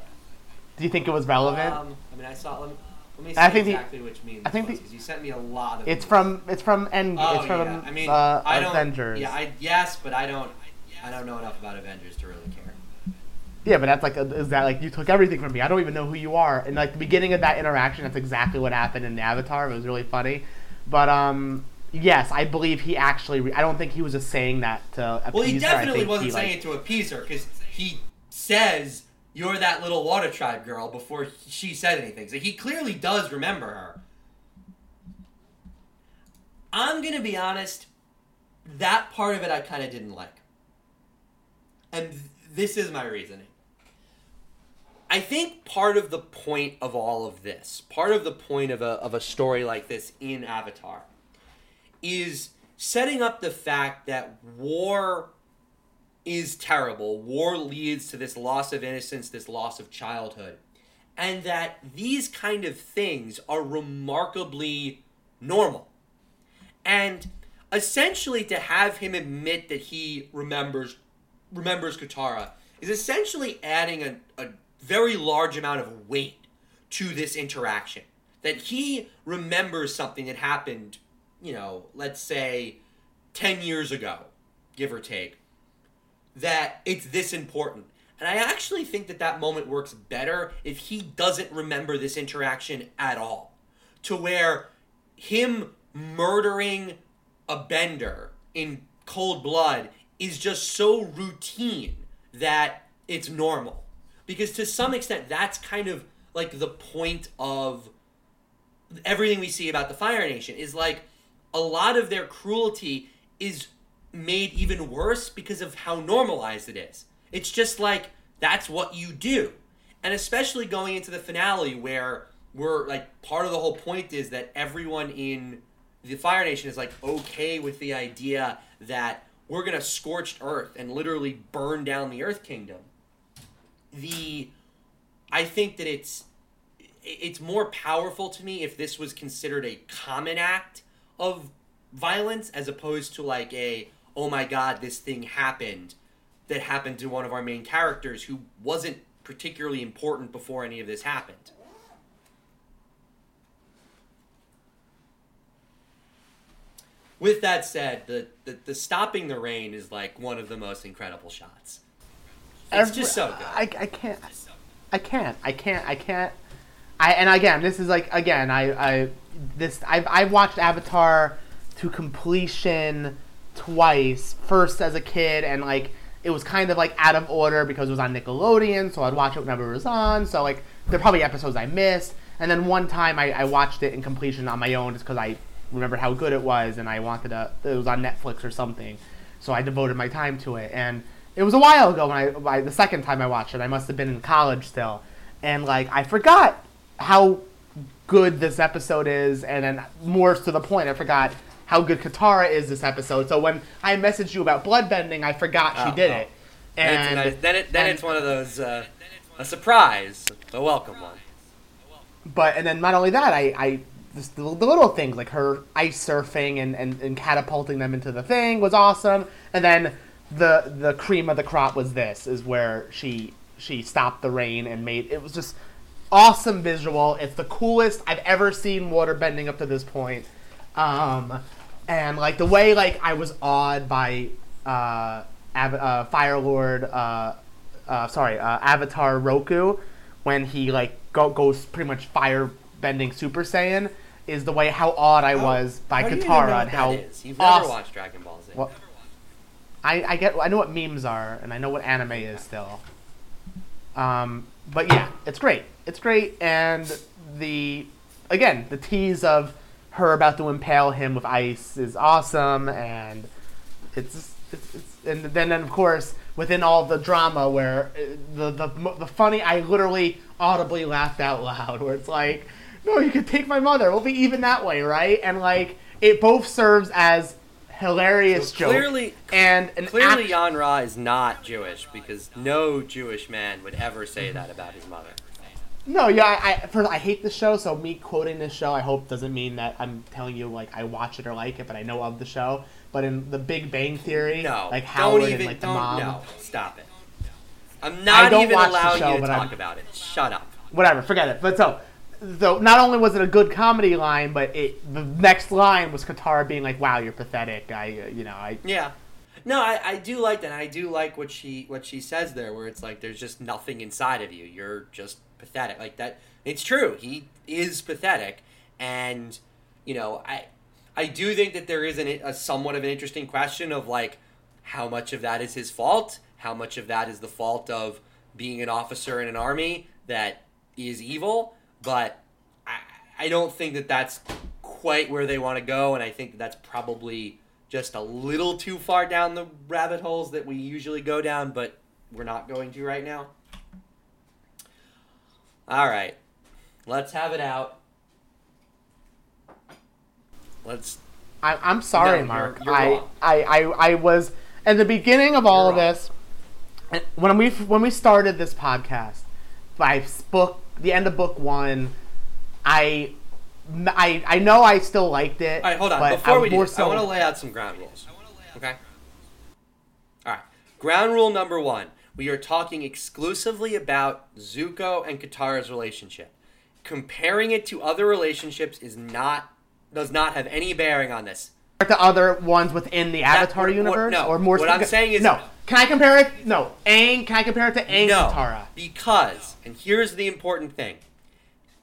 Do you think it was relevant? Um, I mean, I saw. Let me, Let me see I think the- exactly which meme. I think the- because you sent me a lot of. It's memes. from it's from End. Oh it's from yeah. I mean, uh, I don't. Avengers. Yeah, I yes, but I don't. I don't know enough about Avengers to really care. Yeah, but that's like, is that like you took everything from me? I don't even know who you are. And like the beginning of that interaction, that's exactly what happened in Avatar. It was really funny. But um, yes, I believe he actually. Re- I don't think he was just saying that to appease Well, he definitely think wasn't he, saying like, it to appease her because he says you're that little water tribe girl before she said anything. So he clearly does remember her. I'm gonna be honest. That part of it I kind of didn't like, and th- this is my reasoning. I think part of the point of all of this, part of the point of a, of a story like this in Avatar, is setting up the fact that war is terrible. War leads to this loss of innocence, this loss of childhood. And that these kind of things are remarkably normal. And essentially to have him admit that he remembers remembers Katara is essentially adding a, a very large amount of weight to this interaction. That he remembers something that happened, you know, let's say 10 years ago, give or take, that it's this important. And I actually think that that moment works better if he doesn't remember this interaction at all. To where him murdering a bender in cold blood is just so routine that it's normal. Because to some extent, that's kind of like the point of everything we see about the Fire Nation is like a lot of their cruelty is made even worse because of how normalized it is. It's just like that's what you do. And especially going into the finale where we're like part of the whole point is that everyone in the Fire Nation is like okay with the idea that we're going to scorched earth and literally burn down the earth kingdom. The I think that it's it's more powerful to me if this was considered a common act of violence as opposed to like a oh my god this thing happened that happened to one of our main characters who wasn't particularly important before any of this happened. With that said, the, the, the stopping the rain is like one of the most incredible shots. It's Every- just so good. I, I can't. I can't. I can't. I can't. I and again, this is like again. I I this I've I've watched Avatar to completion twice. First as a kid, and like it was kind of like out of order because it was on Nickelodeon, so I'd watch it whenever it was on. So like there are probably episodes I missed. And then one time I, I watched it in completion on my own just because I remembered how good it was, and I wanted to. It was on Netflix or something, so I devoted my time to it. And it was a while ago when I, I the second time I watched it. I must have been in college still, and like I forgot how good this episode is, and then more to the point, I forgot how good Katara is this episode. So when I messaged you about bloodbending, I forgot she Oh, did oh. it. Then it's, And nice- then, it, then and- it's one of those uh, a surprise, a welcome one. but and then not only that, I, I the, the little things like her ice surfing and, and, and catapulting them into the thing was awesome. And then the the cream of the crop was this is where she she stopped the rain and made it was just awesome visual. It's the coolest I've ever seen water bending up to this point. Um, and like the way like I was awed by uh, Av- uh Fire Lord uh, uh sorry uh, Avatar Roku when he like go- goes pretty much fire bending Super Saiyan is the way how awed I was by How do you even Katara and how is? You've awesome- never watched Dragon Ball Z. Well, I, I get I know what memes are and I know what anime is still. Um, but yeah, it's great. It's great, and the again the tease of her about to impale him with ice is awesome, and it's it's, it's and then of course within all the drama where uh, the the the funny I literally audibly laughed out loud where it's like no you could take my mother we'll be even that way right and like it both serves as hilarious So joke clearly- and an Clearly, act- Yon Rha is not Jewish because no Jewish man would ever say that about his mother. No, yeah, I, I first I hate the show, so me quoting this show, I hope doesn't mean that I'm telling you like I watch it or like it, but I know of the show. But in The Big Bang Theory, No, like Howard even. and like the mom, No, stop it. I'm not I don't even watch the allowing show, you to talk I'm- about it. Shut up. whatever, forget it. But so though not only was it a good comedy line, but it the next line was Katara being like, "Wow, you're pathetic." I, uh, you know, I Yeah. No, I, I do like that. I do like what she what she says there, where it's like there's just nothing inside of you. You're just pathetic. Like that. It's true. He is pathetic, and you know, I I do think that there is an, a somewhat of an interesting question of like how much of that is his fault, how much of that is the fault of being an officer in an army that is evil. But I I don't think that that's quite where they want to go, and I think that that's probably just a little too far down the rabbit holes that we usually go down, but we're not going to right now. All right, let's have it out. Let's. I, I'm sorry, No, Mark. you're- you're I. I, I, I was at the beginning of all You're of wrong. this. When we when we started this podcast, by book the end of book one, I, I, I know I still liked it. All right, hold on. but Before I we do, this, I so- want to lay out some ground rules. Okay. All right. Ground rule number one: We are talking exclusively about Zuko and Katara's relationship. Comparing it to other relationships is not does not have any bearing on this. To other ones within the Avatar what- universe, no. or more. What I'm saying is- no. Can I compare it? No, Aang. Can I compare it to Aang no, Katara? because and here's the important thing: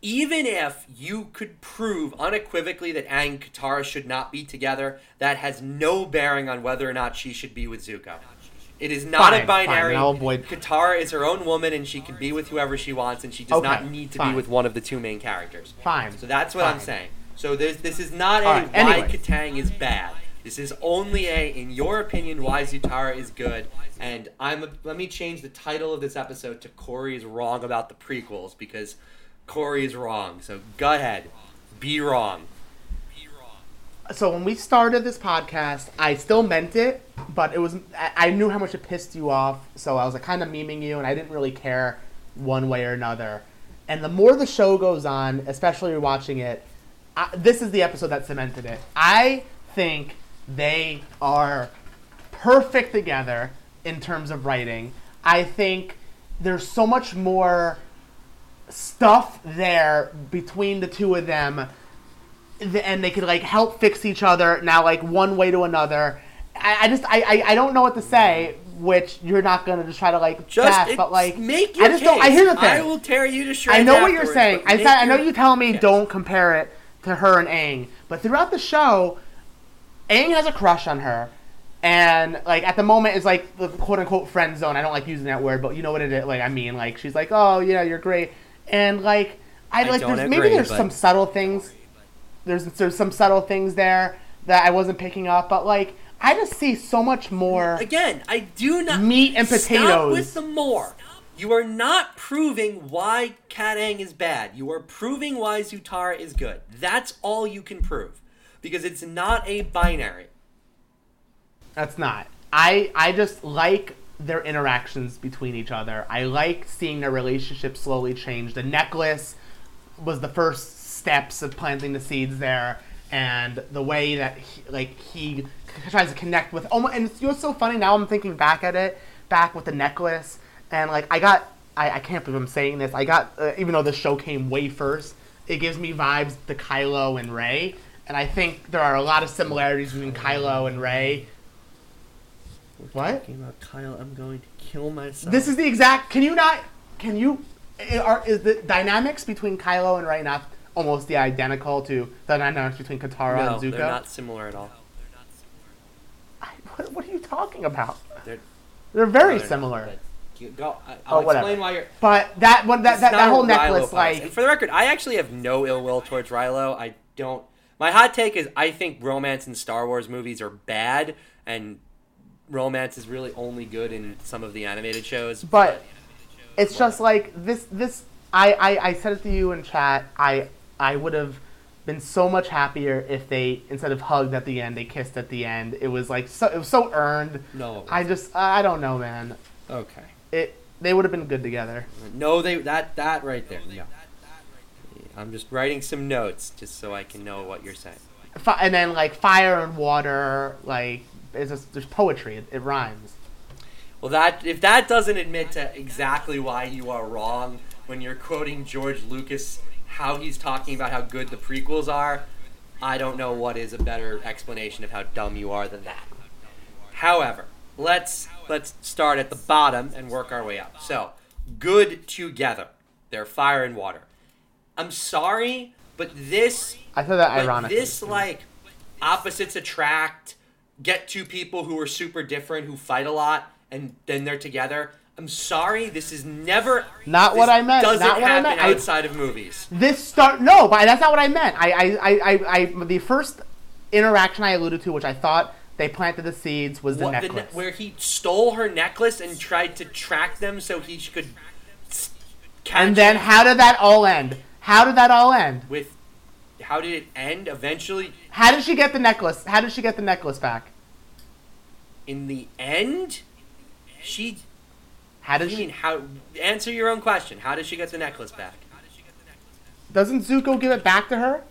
even if you could prove unequivocally that Aang and Katara should not be together, that has no bearing on whether or not she should be with Zuko. It is not Fine, a binary. Avoid- Katara is her own woman, and she can be with whoever she wants, and she does Okay, not need to fine. be with one of the two main characters. Fine. So that's what I'm saying. So this is not a right, why anyway. Kataang is bad. This is only a, in your opinion, why Zutara is good. And I'm. let me change the title of this episode to Corey is wrong about the prequels because Corey is wrong. So go ahead, be wrong. so when we started this podcast, I still meant it, but it was I knew how much it pissed you off, so I was like kind of memeing you, and I didn't really care one way or another. And the more the show goes on, especially you're watching it, I, this is the episode that cemented it. I think they are perfect together in terms of writing. I think there's so much more stuff there between the two of them and they could like help fix each other now like one way to another i, I just I, I i don't know what to say which you're not gonna just try to like Just bash, but like make your i just case. don't i hear the thing I will tear you to shreds. I know what you're saying. I said, I know you tell me case. don't compare it to her and Aang, but throughout the show, Aang has a crush on her, and like at the moment is like the quote unquote friend zone. I don't like using that word, but you know what it is. Like I mean, like she's like, oh yeah, you're great, and like I, I like there's maybe there's some subtle things. There's there's some subtle things there that I wasn't picking up, but like I just see so much more. Again, I do not Meat and Stop potatoes. with the more. You are not proving why Kataang is bad. You are proving why Zutara is good. That's all you can prove, because it's not a binary. That's not. I I just like their interactions between each other. I like seeing their relationship slowly change. The necklace was the first steps of planting the seeds there, and the way that he, like he tries to connect with. My- and it's, you so funny? Now I'm thinking back at it, back with the necklace, and like I got. I, I can't believe I'm saying this. I got uh, even though the show came way first, it gives me vibes to Kylo and Rey, and I think there are a lot of similarities between Kylo and Rey. What? Talking about Kyle, I'm going to kill myself. This is the exact. Can you not? Can you? Are is the dynamics between Kylo and Rey not almost the identical to the dynamics between Katara no, and Zuko? they're not similar at all. I- what, what are you talking about? They're They're very no, they're not, similar. you Go. I- I'll Oh, whatever. explain why you're. But that one, that that, that whole a Reylo necklace, bias. and like for the record, I actually have no ill will towards Reylo. I don't. My hot take is I think romance in Star Wars movies are bad, and romance is really only good in some of the animated shows. But it's just like this. This I, I I said it to you in chat. I I would have been so much happier if they instead of hugged at the end, they kissed at the end. It was like so. It was so earned. no, I just I don't know, man. okay. It they would have been good together. No, they that that right there. Yeah. I'm just writing some notes just so I can know what you're saying. And then like fire and water, like just, there's poetry. It, it rhymes. Well, that if that doesn't admit to exactly why you are wrong when you're quoting George Lucas how he's talking about how good the prequels are, I don't know what is a better explanation of how dumb you are than that. However, let's let's start at the bottom and work our way up. So, good together. They're fire and water. I'm sorry, but this I thought that ironic. this like opposites attract, get two people who are super different who fight a lot and then they're together. I'm sorry, this is never Not what I meant, Doesn't not what I happen meant. I- outside of movies. this start no, but that's not what I meant. I, I, I, I, I the first interaction I alluded to, which I thought they planted the seeds, was the What, the necklace. ne- where he stole her necklace and tried to track them so he could catch and then how did that all end? How did that all end? with how did it end? Eventually, How did she get the necklace? How did she get the necklace back? in the end, she. How did mean, she? how? Answer your own question. How did she get the necklace back? Doesn't Zuko give it back to her?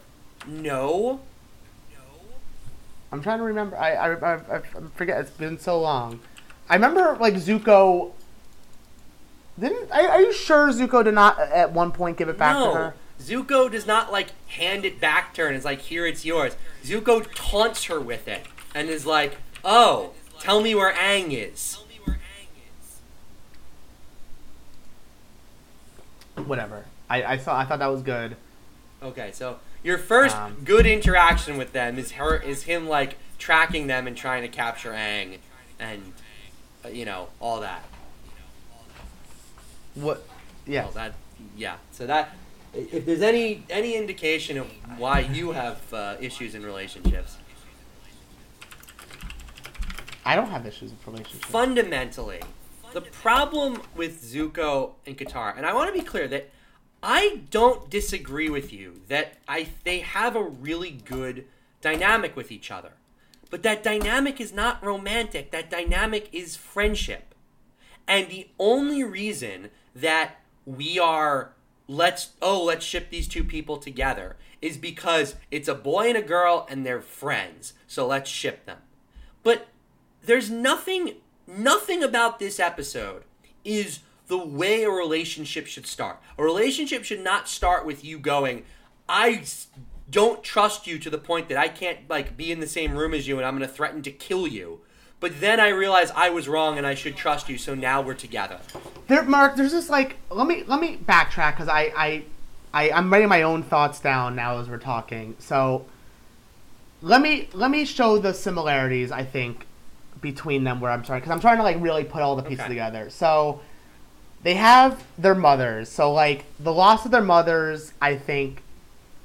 No. I'm trying to remember. I, I, I, I forget. It's been so long. I remember like Zuko. Didn't? Are, are you sure Zuko did not uh, at one point give it back no. to her? Zuko does not like hand it back to her and is like, "Here, it's yours." Zuko taunts her with it and is like, "Oh, tell me where Aang is." Whatever. I, I saw. I thought that was good. Okay, so your first Um, good interaction with them is her is him like tracking them and trying to capture Aang, and uh, you know all that. What? Yeah. Well, that yeah. So that if there's any any indication of why you have uh, issues in relationships, I don't have issues with relationships. fundamentally, the problem with Zuko and Katara, and I want to be clear that I don't disagree with you that I they have a really good dynamic with each other. But that dynamic is not romantic. That dynamic is friendship. And the only reason that we are let's oh let's ship these two people together is because it's a boy and a girl and they're friends. So let's ship them. But there's nothing nothing about this episode is the way a relationship should start. A relationship should not start with you going, I don't trust you to the point that I can't like be in the same room as you and I'm going to threaten to kill you. But then I realize I was wrong and I should trust you, so now we're together. There, Mark. There's this like let me let me backtrack because I, I I I'm writing my own thoughts down now as we're talking. So let me let me show the similarities I think between them where I'm trying because I'm trying to like really put all the pieces Okay. together. So they have their mothers. So like the loss of their mothers, I think,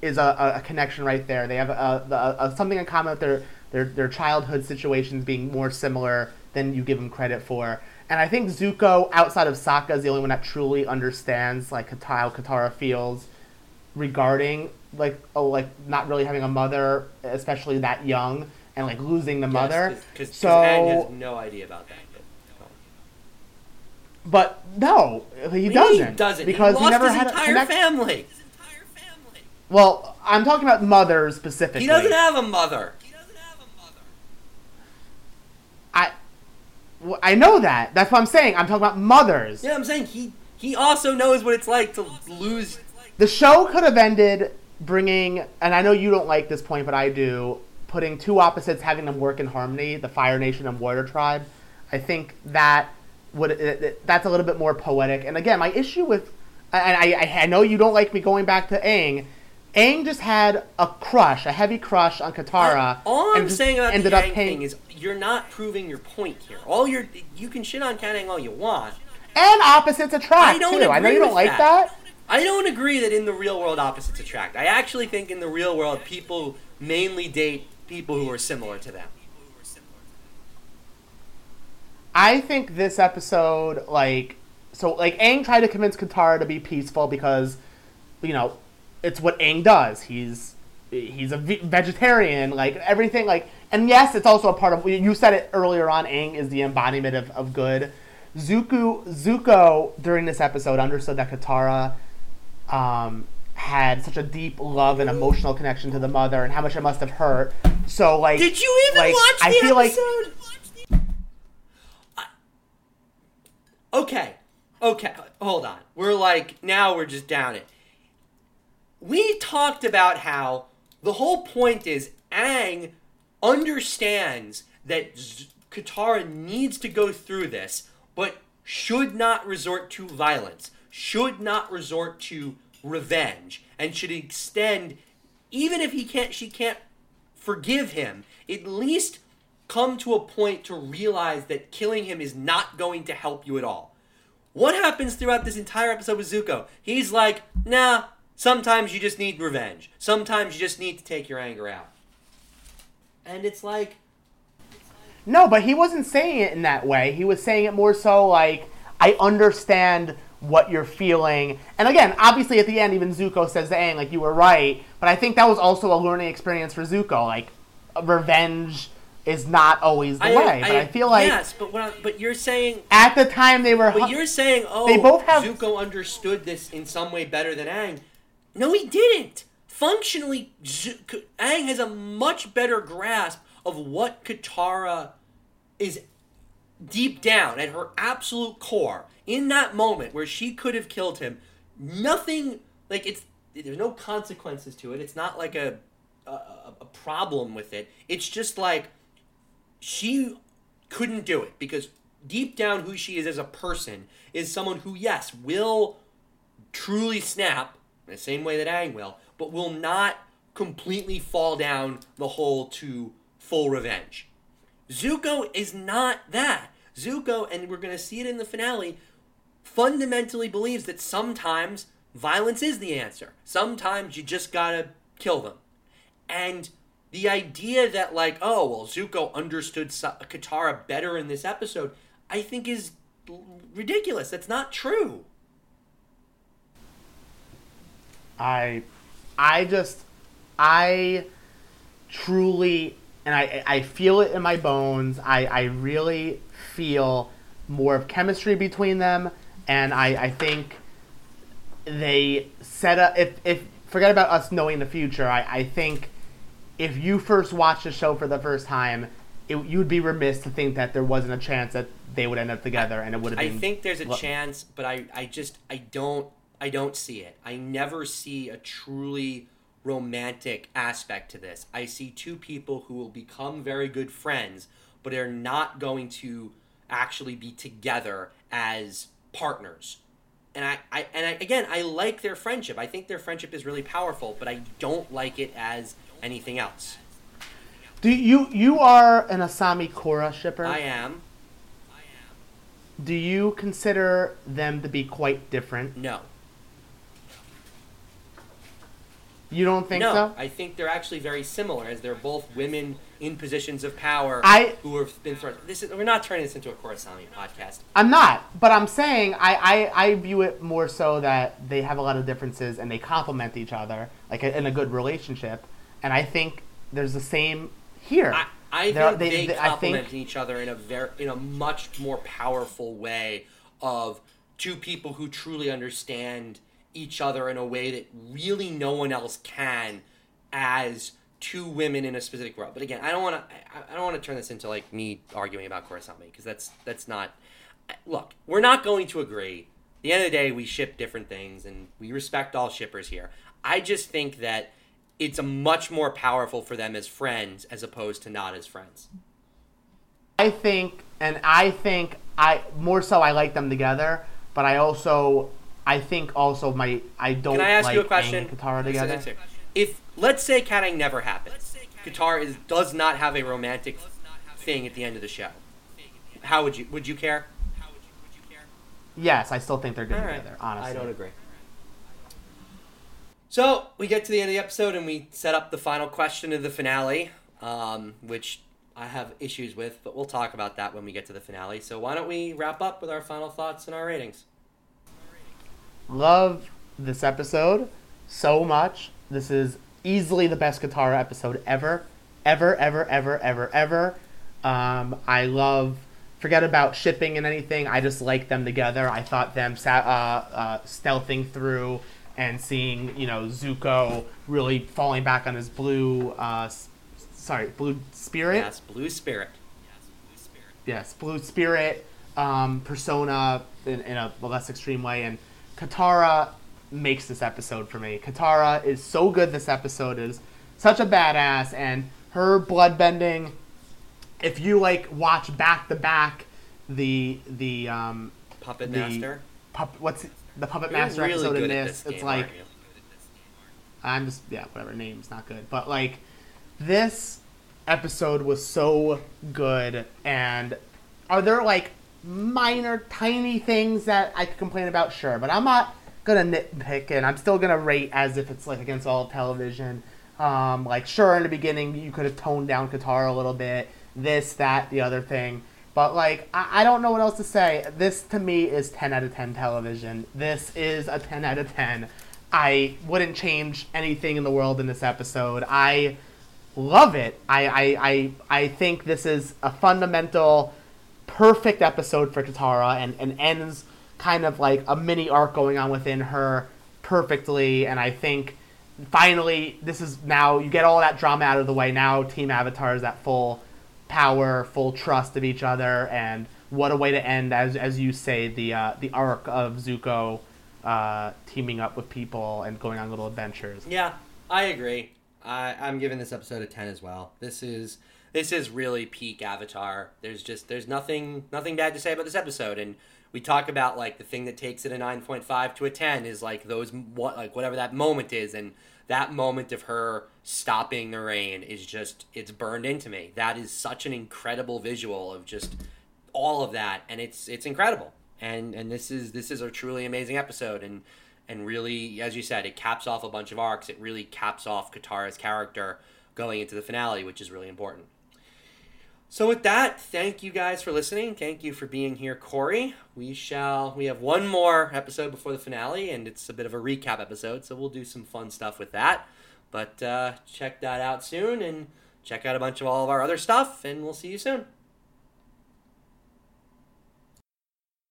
is a, a, connection right there. They have a, a, a, something in common with their, their their childhood situations being more similar than you give them credit for. And I think Zuko, outside of Sokka, is the only one that truly understands like how Katara feels regarding like oh like not really having a mother, especially that young, and like losing the mother. Because so Aang has no idea about that. But no, he He doesn't. doesn't. because he he, never his had a entire connect- family. Well, I'm talking about mothers specifically. He doesn't have a mother. I, well, I know that. That's what I'm saying. I'm talking about mothers. Yeah, I'm saying he he also knows what it's like to lose. The show could have ended bringing, and I know you don't like this point, but I do, putting two opposites having them work in harmony, the Fire Nation and Water Tribe. I think that would it, it- that's a little bit more poetic. And again, my issue with, and I, I, I know you don't like me going back to Aang. Aang just had a crush, a heavy crush on Katara. All I'm saying about ended the Aang thing is you're not proving your point here. All you're you can shit on Kataang all you want. and opposites attract I don't too. I know you don't like that. that. I don't agree that in the real world opposites attract. I actually think in the real world people mainly date people who are similar to them. I think this episode, like, so like Aang tried to convince Katara to be peaceful because, you know, it's what Aang does. He's he's a ve- vegetarian, like everything, like, and yes, it's also a part of. You said it earlier on. Aang is the embodiment of, of good. Zuko Zuko during this episode understood that Katara, um, had such a deep love and emotional connection to the mother, and how much it must have hurt. So like, Did you even like, watch the I feel like episode? I- Okay, okay, hold on. We're like now we're just down it. we talked about how the whole point is Aang understands that Z- Katara needs to go through this, but should not resort to violence, should not resort to revenge, and should extend, even if he can't, she can't forgive him, at least come to a point to realize that killing him is not going to help you at all. What happens throughout this entire episode with Zuko? He's like, nah, sometimes you just need revenge. Sometimes you just need to take your anger out. And it's like, No, but he wasn't saying it in that way. He was saying it more so like, I understand what you're feeling. And again, obviously at the end, even Zuko says to Aang, like, you were right. But I think that was also a learning experience for Zuko. Like, revenge is not always the way. But I, feel like yes, but what I, but you're saying at the time they were. But you're saying, oh, They both have- Zuko understood this in some way better than Aang. No, he didn't. Functionally, Zu- K- Aang has a much better grasp of what Katara is deep down at her absolute core. In that moment where she could have killed him, nothing like it's there's no consequences to it. It's not like a, a a problem with it. It's just like she couldn't do it because deep down who she is as a person is someone who yes will truly snap in the same way that Aang will but will not completely fall down the hole to full revenge. Zuko is not that. Zuko and we're going to see it in the finale fundamentally believes that sometimes violence is the answer. Sometimes you just got to kill them. And the idea that like, oh well, Zuko understood Katara better in this episode, I think is ridiculous. That's not true. I, I just, I truly, and I, I feel it in my bones. I, I really feel more of chemistry between them, and I, I think they set up. If, if forget about us knowing the future, I, I think if you first watched the show for the first time, it, you would be remiss to think that there wasn't a chance that they would end up together, and it would have been. I think there's a Well- chance, but I, I just I don't I don't see it. I never see a truly romantic aspect to this. I see two people who will become very good friends, but are not going to actually be together as partners. And I, I and I, again, I like their friendship. I think their friendship is really powerful, but I don't like it as anything else. Do you you are an Asami Korra shipper? I am Do you consider them to be quite different? no, You don't think no. so? I think they're actually very similar, as they're both women in positions of power I- who have been thrown. This is we're not turning this into a Korrasami podcast. I'm not, but I'm saying I, I, I view it more so that they have a lot of differences and they complement each other, like in a good relationship. And I think there's the same here. I, I think they, I complement think each other in a very in a much more powerful way of two people who truly understand each other in a way that really no one else can as two women in a specific world. But again, I don't want to I, I don't want to turn this into like me arguing about Korrasami because that's that's not look, we're not going to agree. At the end of the day, we ship different things and we respect all shippers here. I just think that it's a much more powerful for them as friends as opposed to not as friends. I think, and I think I more so I like them together, but I also I think also my I don't Can I ask like you a question? Aang and Katara together. If let's say Kataang never happened, Katara is does not have a romantic thing at the end of the show. How would you would you care? Yes, I still think they're good All right. together. Honestly, I don't agree. So we get to the end of the episode and we set up the final question of the finale, um, which I have issues with, but we'll talk about that when we get to the finale. So why don't we wrap up with our final thoughts and our ratings? love this episode so much. This is easily the best Katara episode ever, ever, ever, ever, ever, ever. Um, I love. Forget about shipping and anything. I just like them together. I thought them uh, uh, stealthing through and seeing you know Zuko really falling back on his blue. Uh, sorry, blue spirit. Yes, Blue Spirit. Yes, Blue Spirit, um, Persona in, in a less extreme way, and Katara makes this episode for me. Katara is so good. This episode is such a badass, and her bloodbending. If you like watch back to back the the um Puppet the Master. pup, what's it- the puppet You're master really episode in this, this it's like? I'm just yeah, whatever. Name's not good, but like this episode was so good. And are there like minor, tiny things that I could complain about? Sure, but I'm not gonna nitpick, and I'm still gonna rate as if it's like against all television. Um, like sure, in the beginning you could have toned down Katara a little bit, this, that, the other thing. But like, I, I don't know what else to say. This to me is 10 out of 10 television. This is a 10 out of 10. I wouldn't change anything in the world in this episode. I love it. I, I, I, I think this is a fundamental, perfect episode for Katara and, and ends kind of like a mini arc going on within her perfectly. And I think finally, this is now, you get all that drama out of the way. Now, Team Avatar is at full power, full trust of each other. And what a way to end, as, as you say, the, uh, the arc of Zuko uh, teaming up with people and going on little adventures. Yeah, I agree. I, I'm giving this episode a ten as well. This is this is really peak Avatar. There's just there's nothing nothing bad to say about this episode, and we talk about like the thing that takes it a nine point five to a ten is like those what like whatever that moment is, and that moment of her stopping the rain is just it's burned into me. That is such an incredible visual of just all of that, and it's it's incredible. And and this is this is a truly amazing episode, and and really, as you said, it caps off a bunch of arcs. It really caps off Katara's character going into the finale, which is really important. So with that, thank you guys for listening. Thank you for being here, Corey. We shall we have one more episode before the finale, and it's a bit of a recap episode, so we'll do some fun stuff with that. But uh, check that out soon, and check out a bunch of all of our other stuff, and we'll see you soon.